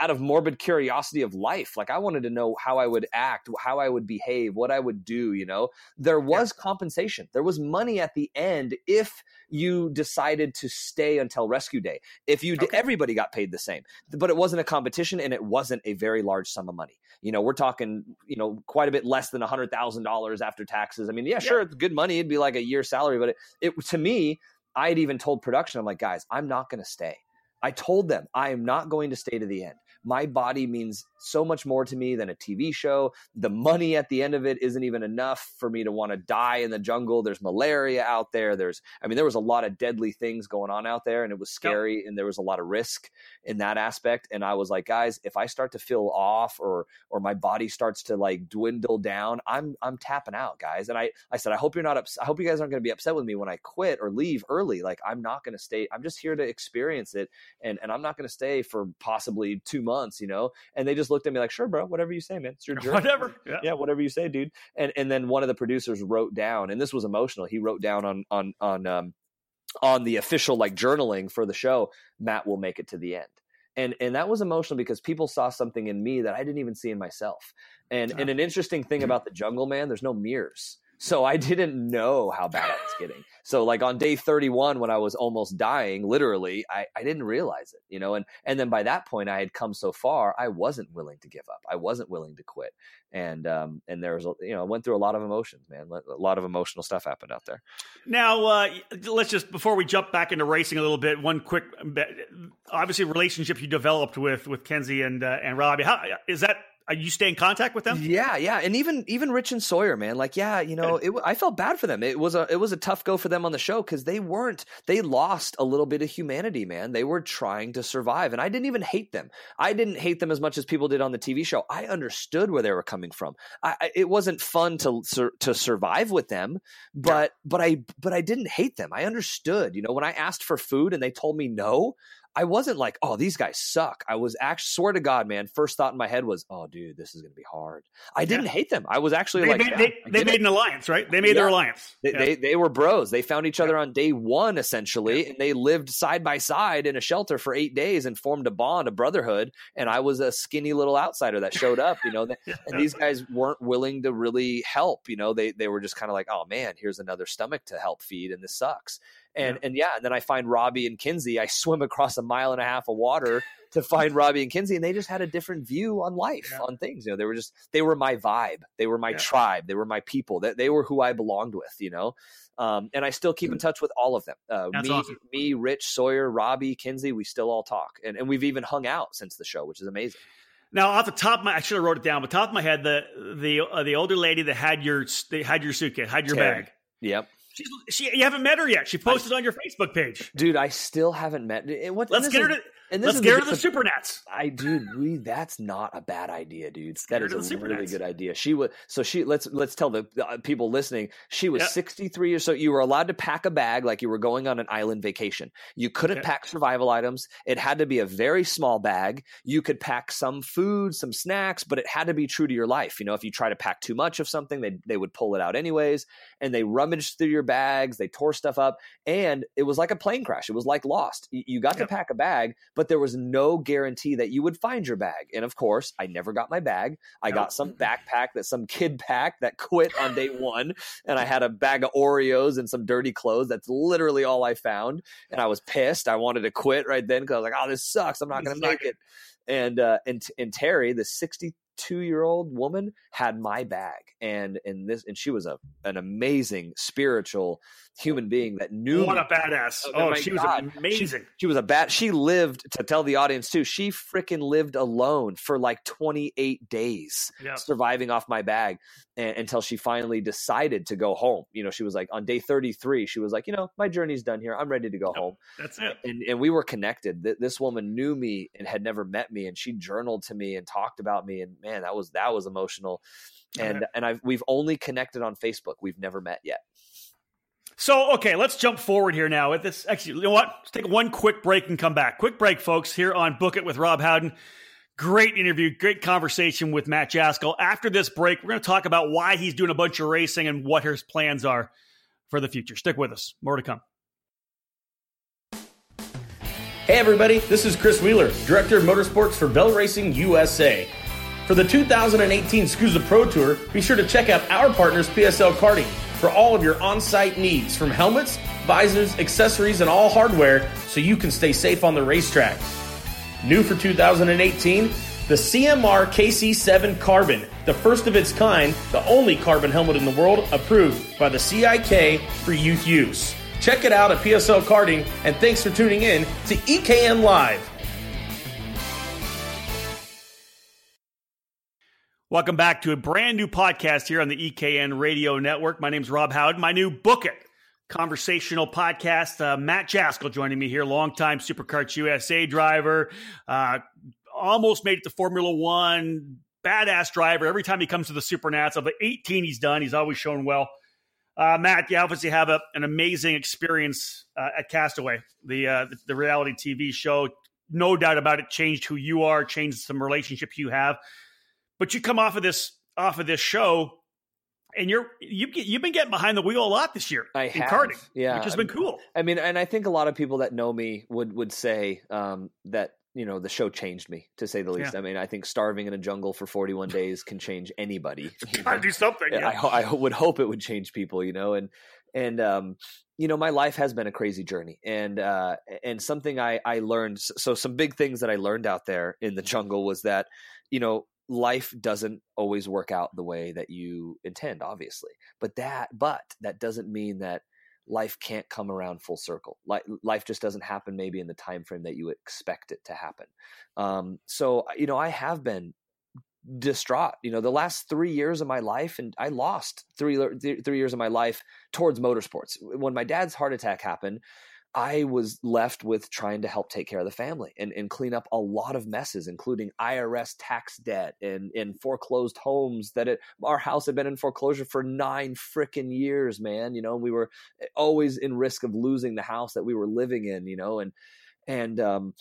out of morbid curiosity of life. Like I wanted to know how I would act, how I would behave, what I would do, you know. There was yeah. compensation. There was money at the end if you decided to stay until rescue day. If you did, everybody got paid the same. But it wasn't a competition and it wasn't a very large sum of money. You know, we're talking, you know, quite a bit less than $100,000 after taxes. I mean, yeah, sure, yeah. it's good money. It'd be like a year's salary, but it, it to me, I had even told production, I'm like, guys, I'm not going to stay. I told them I am not going to stay to the end my body means so much more to me than a TV show. The money at the end of it isn't even enough for me to want to die in the jungle. There's malaria out there. There's, I mean, there was a lot of deadly things going on out there and it was scary yep. and there was a lot of risk in that aspect. And I was like, guys, if I start to feel off or, or my body starts to like dwindle down, I'm, I'm tapping out guys. And I, I said, I hope you're not upset. I hope you guys aren't going to be upset with me when I quit or leave early. Like I'm not going to stay. I'm just here to experience it. And, and I'm not going to stay for possibly two months months, you know? And they just looked at me like, sure, bro, whatever you say, man. It's your journey. Whatever. Yeah. yeah, whatever you say, dude. And and then one of the producers wrote down, and this was emotional. He wrote down on on on um on the official like journaling for the show, Matt will make it to the end and and that was emotional because people saw something in me that I didn't even see in myself. And and an interesting thing about the Jungle Man, there's no mirrors. So I didn't know how bad I was getting. So like on day 31 when I was almost dying, literally, I, I didn't realize it, you know, and and then by that point I had come so far, I wasn't willing to give up. I wasn't willing to quit. And um and there was you know, I went through a lot of emotions, man. A lot of emotional stuff happened out there. Now, uh let's just before we jump back into racing a little bit, one quick obviously relationship you developed with with Kenzie and uh, and Robbie. How is that Uh, you stay in contact with them? Yeah, yeah, and even even Rich and Sawyer, man. Like, yeah, you know, it, I felt bad for them. It was a it was a tough go for them on the show because they weren't they lost a little bit of humanity, man. They were trying to survive, and I didn't even hate them. I didn't hate them as much as people did on the TV show. I understood where they were coming from. I, it wasn't fun to to survive with them, but yeah. but I but I didn't hate them. I understood. You know, when I asked for food and they told me no, I wasn't like, oh, these guys suck. I was actually, swear to God, man, first thought in my head was, oh, dude, this is going to be hard. I didn't yeah. hate them. I was actually they like, made, yeah, they, they made an alliance, right? They made yeah. their alliance. They, they, they, were bros. They found each other on day one, essentially, and they lived side by side in a shelter for eight days and formed a bond, a brotherhood. And I was a skinny little outsider that showed up, you know, and these guys weren't willing to really help. You know, they, they were just kind of like, oh, man, here's another stomach to help feed, and this sucks. And yeah. and yeah, and then I find Robbie and Kinsey. I swim across a mile and a half of water to find Robbie and Kinsey, and they just had a different view on life, yeah. on things. You know, they were just they were my vibe, they were my yeah. tribe, they were my people. That they, they were who I belonged with. You know, um, and I still keep in touch with all of them. Uh, me, awesome. me, Rich, Sawyer, Robbie, Kinsey. We still all talk, and and we've even hung out since the show, which is amazing. Now, off the top of my, I should have wrote it down. But top of my head, the the uh, the older lady that had your had your suitcase, had your Terry. bag. Yep. She's, she, you haven't met her yet. She posted I, on your Facebook page. Dude, I still haven't met. What, Let's get her to. And Let's get her to the Supernats. I dude, we that's not a bad idea, dude. That is a really good idea. She was so she let's let's tell the uh, people listening. She was yep. 63 years so you were allowed to pack a bag like you were going on an island vacation. You couldn't pack survival items. It had to be a very small bag. You could pack some food, some snacks, but it had to be true to your life. You know, if you try to pack too much of something, they they would pull it out anyways. And they rummaged through your bags, they tore stuff up, and it was like a plane crash. It was like Lost. You, you got yep. to pack a bag, but there was no guarantee that you would find your bag. And of course, I never got my bag. I nope. got some backpack that some kid packed that quit on day one. And I had a bag of Oreos and some dirty clothes. That's literally all I found. And I was pissed. I wanted to quit right then because I was like, oh, this sucks. I'm not going to make it. And, uh, and, and Terry, the 60, two year old woman had my bag and and this and she was a an amazing spiritual human being that knew what a badass Oh, oh, she God. was amazing she was a bat she lived to tell the audience too she freaking lived alone for like 28 days yeah surviving off my bag and, until she finally decided to go home you know she was like on day 33 she was like you know my journey's done here i'm ready to go Yep. home that's it and, and we were connected. Th- This woman knew me and had never met me, and she journaled to me and talked about me. And man, that was that was emotional. And Okay. and I've we've only connected on Facebook. We've never met yet. So, okay, let's jump forward here now. At this, actually, you know what? Let's take one quick break and come back. Quick break, folks, here on Book It with Rob Howden. Great interview, great conversation with Matt Jaskol. After this break, we're going to talk about why he's doing a bunch of racing and what his plans are for the future. Stick with us. More to come. Hey everybody, this is Chris Wheeler, Director of Motorsports for Bell Racing USA. For the 2018 SKUSA Pro Tour, be sure to check out our partners PSL Karting for all of your on-site needs from helmets, visors, accessories, and all hardware so you can stay safe on the racetrack. New for 2018, the CMR KC7 Carbon, the first of its kind, the only carbon helmet in the world approved by the CIK for youth use. Check it out at PSL Karting, and thanks for tuning in to EKN Live. Welcome back to a brand new podcast here on the EKN Radio Network. My name's Rob Howden. My new Book It conversational podcast. Uh, Matt Jaskol joining me here, longtime SuperKarts USA driver, uh, almost made it to Formula One, badass driver. Every time he comes to the Supernats, of the 18 he's done, he's always shown well. Uh, Matt, you obviously have a, an amazing experience uh, at Castaway, the, uh, the the reality TV show. No doubt about it, changed who you are, changed some relationships you have. But you come off of this off of this show, and you're you you've been getting behind the wheel a lot this year I in have, karting, yeah. which has been cool. I mean, and I think a lot of people that know me would would say um, that you know the show changed me to say the least. Yeah. I mean, I think starving in a jungle for 41 days can change anybody. you know? Gotta do something. Yeah, Yeah. I, I would hope it would change people, you know, and and um, you know, my life has been a crazy journey, and uh, and something I I learned. So some big things that I learned out there in the jungle was that, you know, life doesn't always work out the way that you intend, obviously, but that but that doesn't mean that life can't come around full circle. Life, just doesn't happen maybe in the time frame that you expect it to happen. Um, so you know, I have been distraught. You know, the last three years of my life, and I lost three three years of my life towards motorsports. When my dad's heart attack happened, I was left with trying to help take care of the family and, and clean up a lot of messes, including IRS tax debt and, and foreclosed homes that it, our house had been in foreclosure for nine freaking years, man. You know, we were always in risk of losing the house that we were living in, you know, and, and, um,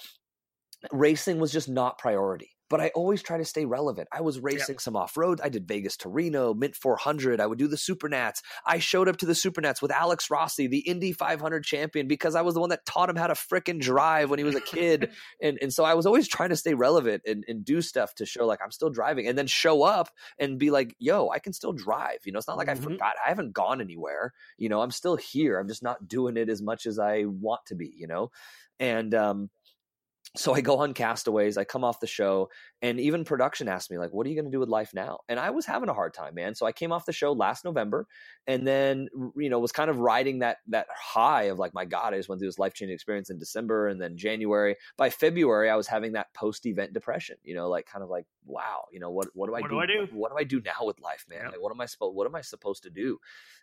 racing was just not priority. But I always try to stay relevant. I was racing some off road. I did Vegas to Reno, Mint 400. I would do the Supernats. I showed up to the Supernats with Alex Rossi, the Indy 500 champion, because I was the one that taught him how to frickin' drive when he was a kid. and and so I was always trying to stay relevant and, and do stuff to show like I'm still driving, and then show up and be like, "Yo, I can still drive." You know, it's not like Mhm. I forgot. I haven't gone anywhere. You know, I'm still here. I'm just not doing it as much as I want to be. You know, and um, so I go on Castaways. I come off the show, and even production asked me like, "What are you going to do with life now?" And I was having a hard time, man. So I came off the show last November, and then you know was kind of riding that that high of like, my God, I just went through this life changing experience in December, and then January. By February, I was having that post event depression. You know, like kind of like, wow, you know what what do I What do? do I do? What, do I do now with life, man? Yep. Like, what am I supposed What am I supposed to do?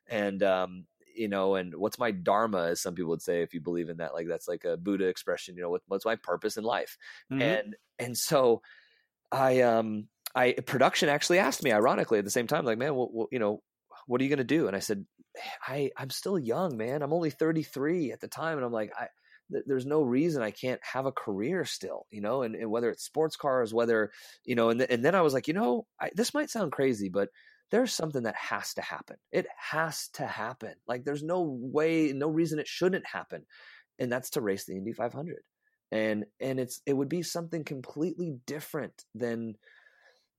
And um, you know, and what's my dharma, as some people would say, if you believe in that, like that's like a Buddha expression. You know, what, what's my purpose in life? Mhm. and and so i um i production actually asked me ironically at the same time like man what, what you know what are you going to do and i said i i'm still young man i'm only 33 at the time and i'm like i th- there's no reason i can't have a career still you know and, and whether it's sports cars whether you know and, th- and then i was like you know I, this might sound crazy but there's something that has to happen. It has to happen. Like there's no way no reason it shouldn't happen and that's to race the indy 500 and and it's it would be something completely different than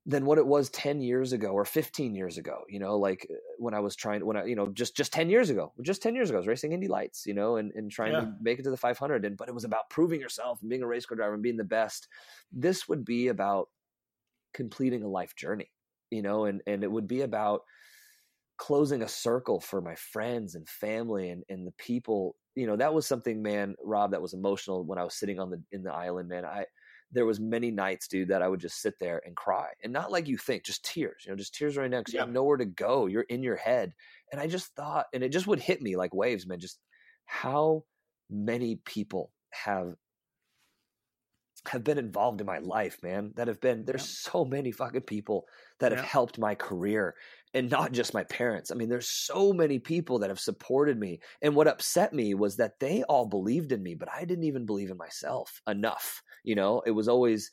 than what it was 10 years ago or 15 years ago you know like uh, when i was trying when i you know just just 10 years ago just 10 years ago i was racing indy lights you know and, and trying Yeah. to make it to the 500 and but it was about proving yourself and being a race car driver and being the best. This would be about completing a life journey, you know, and and it would be about closing a circle for my friends and family and and the people. You know, that was something, man, Rob, that was emotional when I was sitting on the in the island, man. I there was many nights, dude, that I would just sit there and cry, and not like you think, just tears, you know, just tears right now because yeah. you have nowhere to go. You're in your head, and I just thought, and it just would hit me like waves, man. Just how many people have have been involved in my life, man. That have been there's yeah. so many fucking people that yeah. have helped my career and not just my parents. I mean, there's so many people that have supported me. And what upset me was that they all believed in me, but I didn't even believe in myself enough. You know, it was always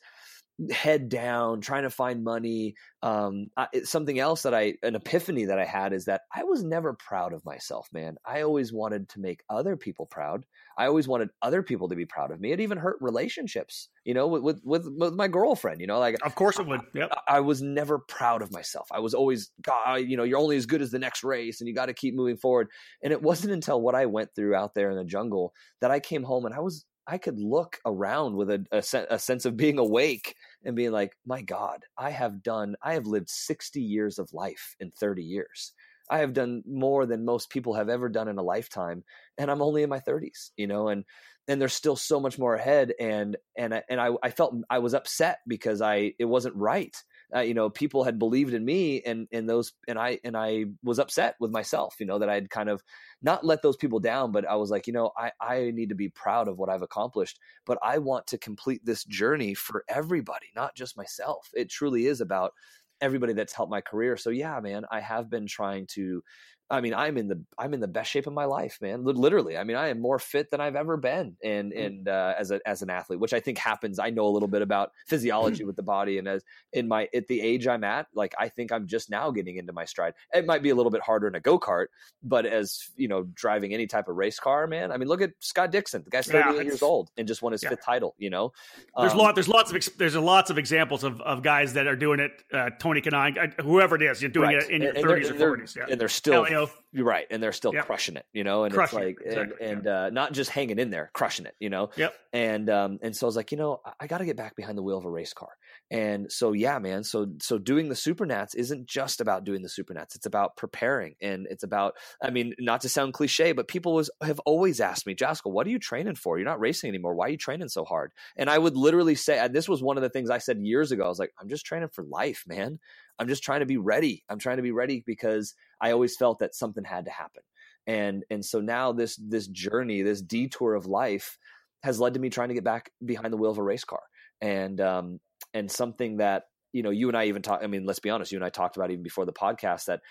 head down trying to find money um I, something else that i an epiphany that i had is that i was never proud of myself man. I always wanted to make other people proud. I always wanted other people to be proud of me. It even hurt relationships you know with with with, with my girlfriend you know like of course it would. Yep. I, I, was never proud of myself. I was always god you know you're only as good as the next race and you got to keep moving forward. And it wasn't until what i went through out there in the jungle that i came home and i was I could look around with a, a, a, sense of being awake and being like, my God, I have done, I have lived 60 years of life in 30 years. I have done more than most people have ever done in a lifetime, and I'm only in my 30s, you know, and and there's still so much more ahead. And and and I, I felt I was upset because I it wasn't right uh, you know people had believed in me and and those and i and i was upset with myself you know that i had kind of not let those people down but i was like you know i i need to be proud of what i've accomplished but i want to complete this journey for everybody not just myself. It truly is about everybody that's helped my career. So yeah man i have been trying to I mean, I'm in the I'm in the best shape of my life, man. Literally, I mean, I am more fit than I've ever been, and mm. and uh, as a as an athlete, which I think happens. I know a little bit about physiology with the body, and as in my at the age I'm at, like I think I'm just now getting into my stride. It might be a little bit harder in a go kart, but as you know, driving any type of race car, man. I mean, look at Scott Dixon. The guy's 38 yeah, years old and just won his yeah. fifth title. You know, there's um, lot there's lots of there's lots of examples of, of guys that are doing it. Uh, Tony Kanaan, whoever it is, you're doing right. it in your and, 30s or 40s, yeah. and they're still. You're right, and they're still yep. crushing it, you know. And crushing it's like, exactly. and, and uh, not just hanging in there, crushing it, you know. Yep. And um, and so I was like, you know, I, I got to get back behind the wheel of a race car. And so yeah, man. So so doing the supernats isn't just about doing the supernats. It's about preparing, and it's about. I mean, not to sound cliche, but people was, have always asked me, Jaskol, what are you training for? You're not racing anymore. Why are you training so hard? And I would literally say, and this was one of the things I said years ago. I was like, I'm just training for life, man. I'm just trying to be ready. I'm trying to be ready because I always felt that something had to happen. And and so now this this journey this detour of life has led to me trying to get back behind the wheel of a race car. And um and something that you know you and I even talk I mean let's be honest you and I talked about even before the podcast that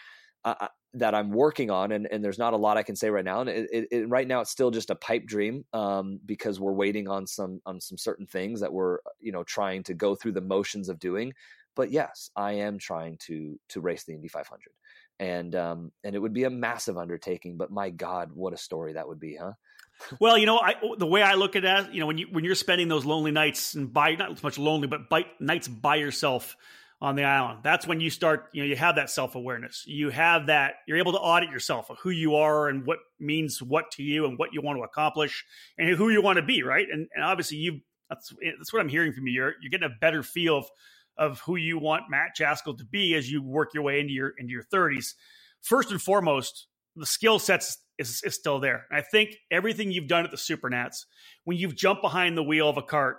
uh, that I'm working on and and there's not a lot I can say right now. And it, it, it, right now it's still just a pipe dream um because we're waiting on some on some certain things that we're you know trying to go through the motions of doing. But yes I am trying to to race the Indy 500 and um, and it would be a massive undertaking. But my God, what a story that would be, huh? well, you know, I, the way I look at it, you know, when you when you're spending those lonely nights and by not so much lonely, but by, nights by yourself on the island, that's when you start. You know, you have that self awareness. You have that. You're able to audit yourself of who you are and what means what to you and what you want to accomplish and who you want to be, right? And, and obviously, you that's that's what I'm hearing from you. You're you're getting a better feel of of who you want Matt Jaskol to be as you work your way into your into your 30s. First and foremost, the skill sets is, is still there. I think everything you've done at the Supernats, when you've jumped behind the wheel of a cart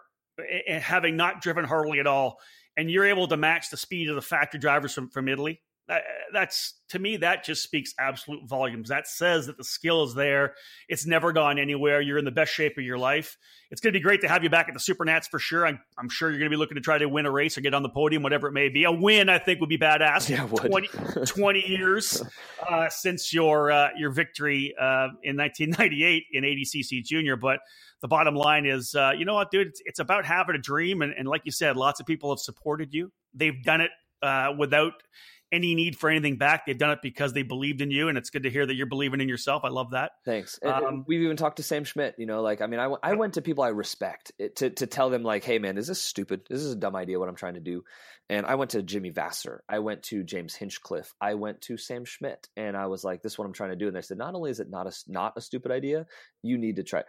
and having not driven hardly at all, and you're able to match the speed of the factory drivers from, from Italy, that's to me that just speaks absolute volumes. That says that the skill is there. It's never gone anywhere. You're in the best shape of your life. It's going to be great to have you back at the supernats for sure. I'm, I'm sure you're going to be looking to try to win a race or get on the podium whatever it may be. A win i think would be badass. Yeah, would. 20, 20 years uh, since your uh, your victory uh, in 1998 in adcc junior. But the bottom line is uh, you know what dude? It's, it's about having a dream. And, and, like you said lots of people have supported you. They've done it uh, without any need for anything back. They've done it because they believed in you, and it's good to hear that you're believing in yourself. I love that. Thanks. Um, and we've even talked to Sam Schmidt. You know, like I mean, I, I went to people I respect to to tell them like, hey man, is this stupid? This is a dumb idea. What I'm trying to do. And I went to Jimmy Vasser. I went to James Hinchcliffe. I went to Sam Schmidt, and I was like, this is what I'm trying to do. And they said, not only is it not a not a stupid idea, you need to try.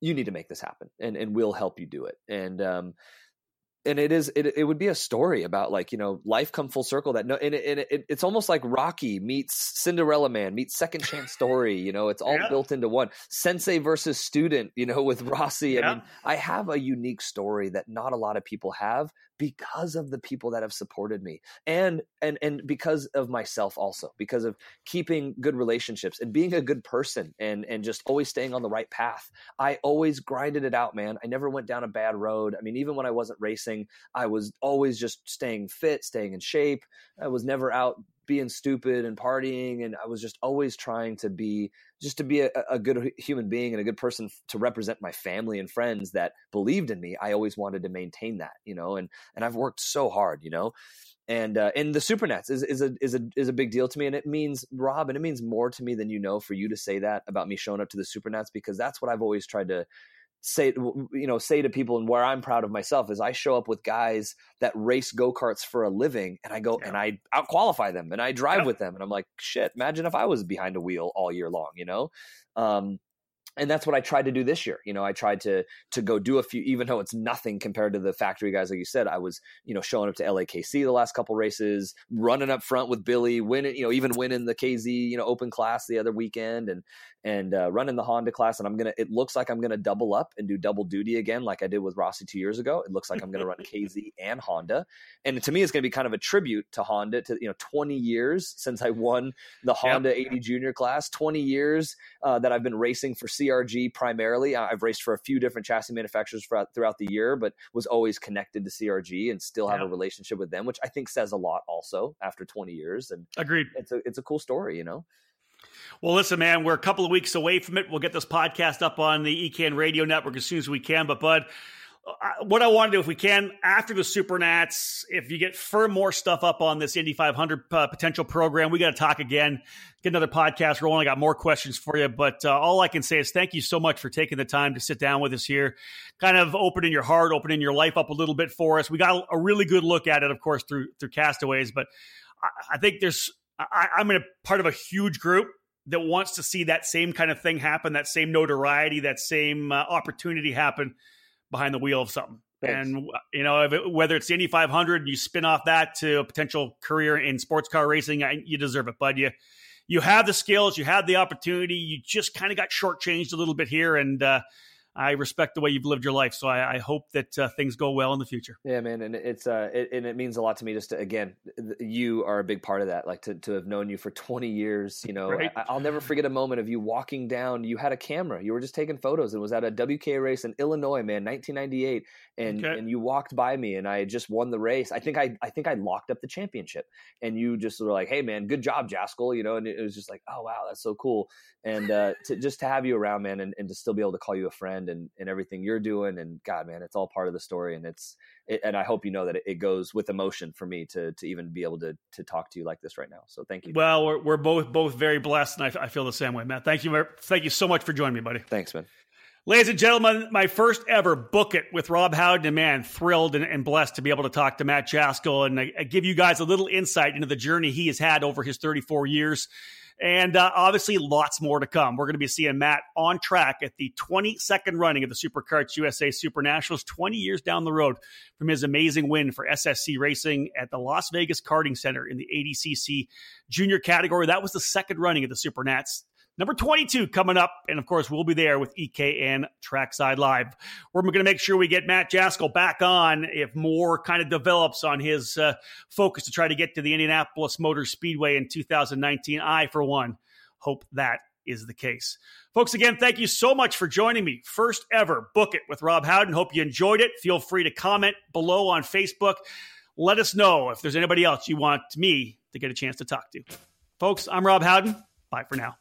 You need to make this happen, and and we'll help you do it. And um, and it is it, it would be a story about like you know life come full circle that no and, it, and it, it's almost like rocky meets cinderella man meets second chance story you know it's all yeah. built into one. Sensei versus student you know with rossi. Yeah. i mean i have a unique story that not a lot of people have because of the people that have supported me and and and because of myself also because of keeping good relationships and being a good person and and just always staying on the right path. I always grinded it out man. I never went down a bad road. I mean even when i wasn't racing i was always just staying fit staying in shape. I was never out being stupid and partying and i was just always trying to be just to be a, a, good human being and a good person to represent my family and friends that believed in me. I always wanted to maintain that you know and and i've worked so hard you know? And uh, and the supernats is, is a is a is a big deal to me and it means rob and it means more to me than you know for you to say that about me showing up to the supernats because that's what i've always tried to say you know say to people and where I'm proud of myself is I show up with guys that race go-karts for a living and I go yeah. and I out qualify them and I drive yeah. with them and I'm like shit imagine if I was behind a wheel all year long you know um, and that's what I tried to do this year. You know, I tried to to go do a few, even though it's nothing compared to the factory guys, like you said. I was, you know, showing up to LAKC the last couple races, running up front with Billy, winning, you know, even winning the KZ, you know, Open Class the other weekend, and and uh, running the Honda class. And I'm gonna. It looks like I'm gonna double up and do double duty again, like I did with Rossi two years ago. It looks like I'm gonna run KZ and Honda, and to me, it's gonna be kind of a tribute to Honda. To you know, 20 years since I won the Honda yep. 80 Junior class, 20 years uh, that I've been racing for CRG primarily. I've raced for a few different chassis manufacturers throughout, throughout the year, but was always connected to CRG and still have yeah. a relationship with them, which I think says a lot also after 20 years. And agreed. It's a, it's a cool story, you know? Well, listen, man, we're a couple of weeks away from it. We'll get this podcast up on the EKN radio network as soon as we can. But, Bud, what I want to do, if we can, after the Supernats, if you get firm more stuff up on this Indy 500 uh, potential program, we got to talk again, get another podcast rolling. I got more questions for you, but uh, all I can say is thank you so much for taking the time to sit down with us here, kind of opening your heart, opening your life up a little bit for us. We got a really good look at it, of course, through through Castaways, but I, I think there's I, I'm in a part of a huge group that wants to see that same kind of thing happen, that same notoriety, that same uh, opportunity happen behind the wheel of something. Thanks. And you know, it, whether it's the Indy 500, you spin off that to a potential career in sports car racing, you deserve it, bud. You you have the skills, you have the opportunity. You just kind of got shortchanged a little bit here, and uh, I respect the way you've lived your life. So I, I hope that uh, things go well in the future. Yeah, man, and it's uh, it, and it means a lot to me. Just to, again, you are a big part of that. Like to to have known you for twenty years. You know, right. I, will never forget a moment of you walking down. You had a camera. You were just taking photos. It was at a WK race in Illinois, man, 1998, and okay. and you walked by me, and I just won the race. I think I I think I locked up the championship, and you just were like, "Hey, man, good job, Jaskol." You know, and it was just like, "Oh wow, that's so cool." And uh, to just to have you around, man, and, and to still be able to call you a friend and, and everything you're doing and god man it's all part of the story and it's it, and i hope you know that it, it, goes with emotion for me to to even be able to to talk to you like this right now so thank you. Well we're, we're both both very blessed and I, I feel the same way matt. Thank you thank you so much for joining me buddy. Thanks man. Ladies and gentlemen, my first ever book it with Rob Howden, and man, thrilled and, and, blessed to be able to talk to Matt Jaskol and I, I give you guys a little insight into the journey he has had over his 34 years and uh, obviously, lots more to come. We're going to be seeing Matt on track at the 22nd running of the SuperKarts USA Super Nationals, 20 years down the road from his amazing win for SSC Racing at the Las Vegas Karting Center in the ADCC junior category. That was the second running of the Super Nats number 22 coming up. And of course, we'll be there with EKN Trackside Live. We're going to make sure we get Matt Jaskol back on if more kind of develops on his uh, focus to try to get to the Indianapolis Motor Speedway in 2019. I, for one, hope that is the case. Folks, again, thank you so much for joining me. First ever Book It with Rob Howden. Hope you enjoyed it. Feel free to comment below on Facebook. Let us know if there's anybody else you want me to get a chance to talk to. Folks, I'm Rob Howden. Bye for now.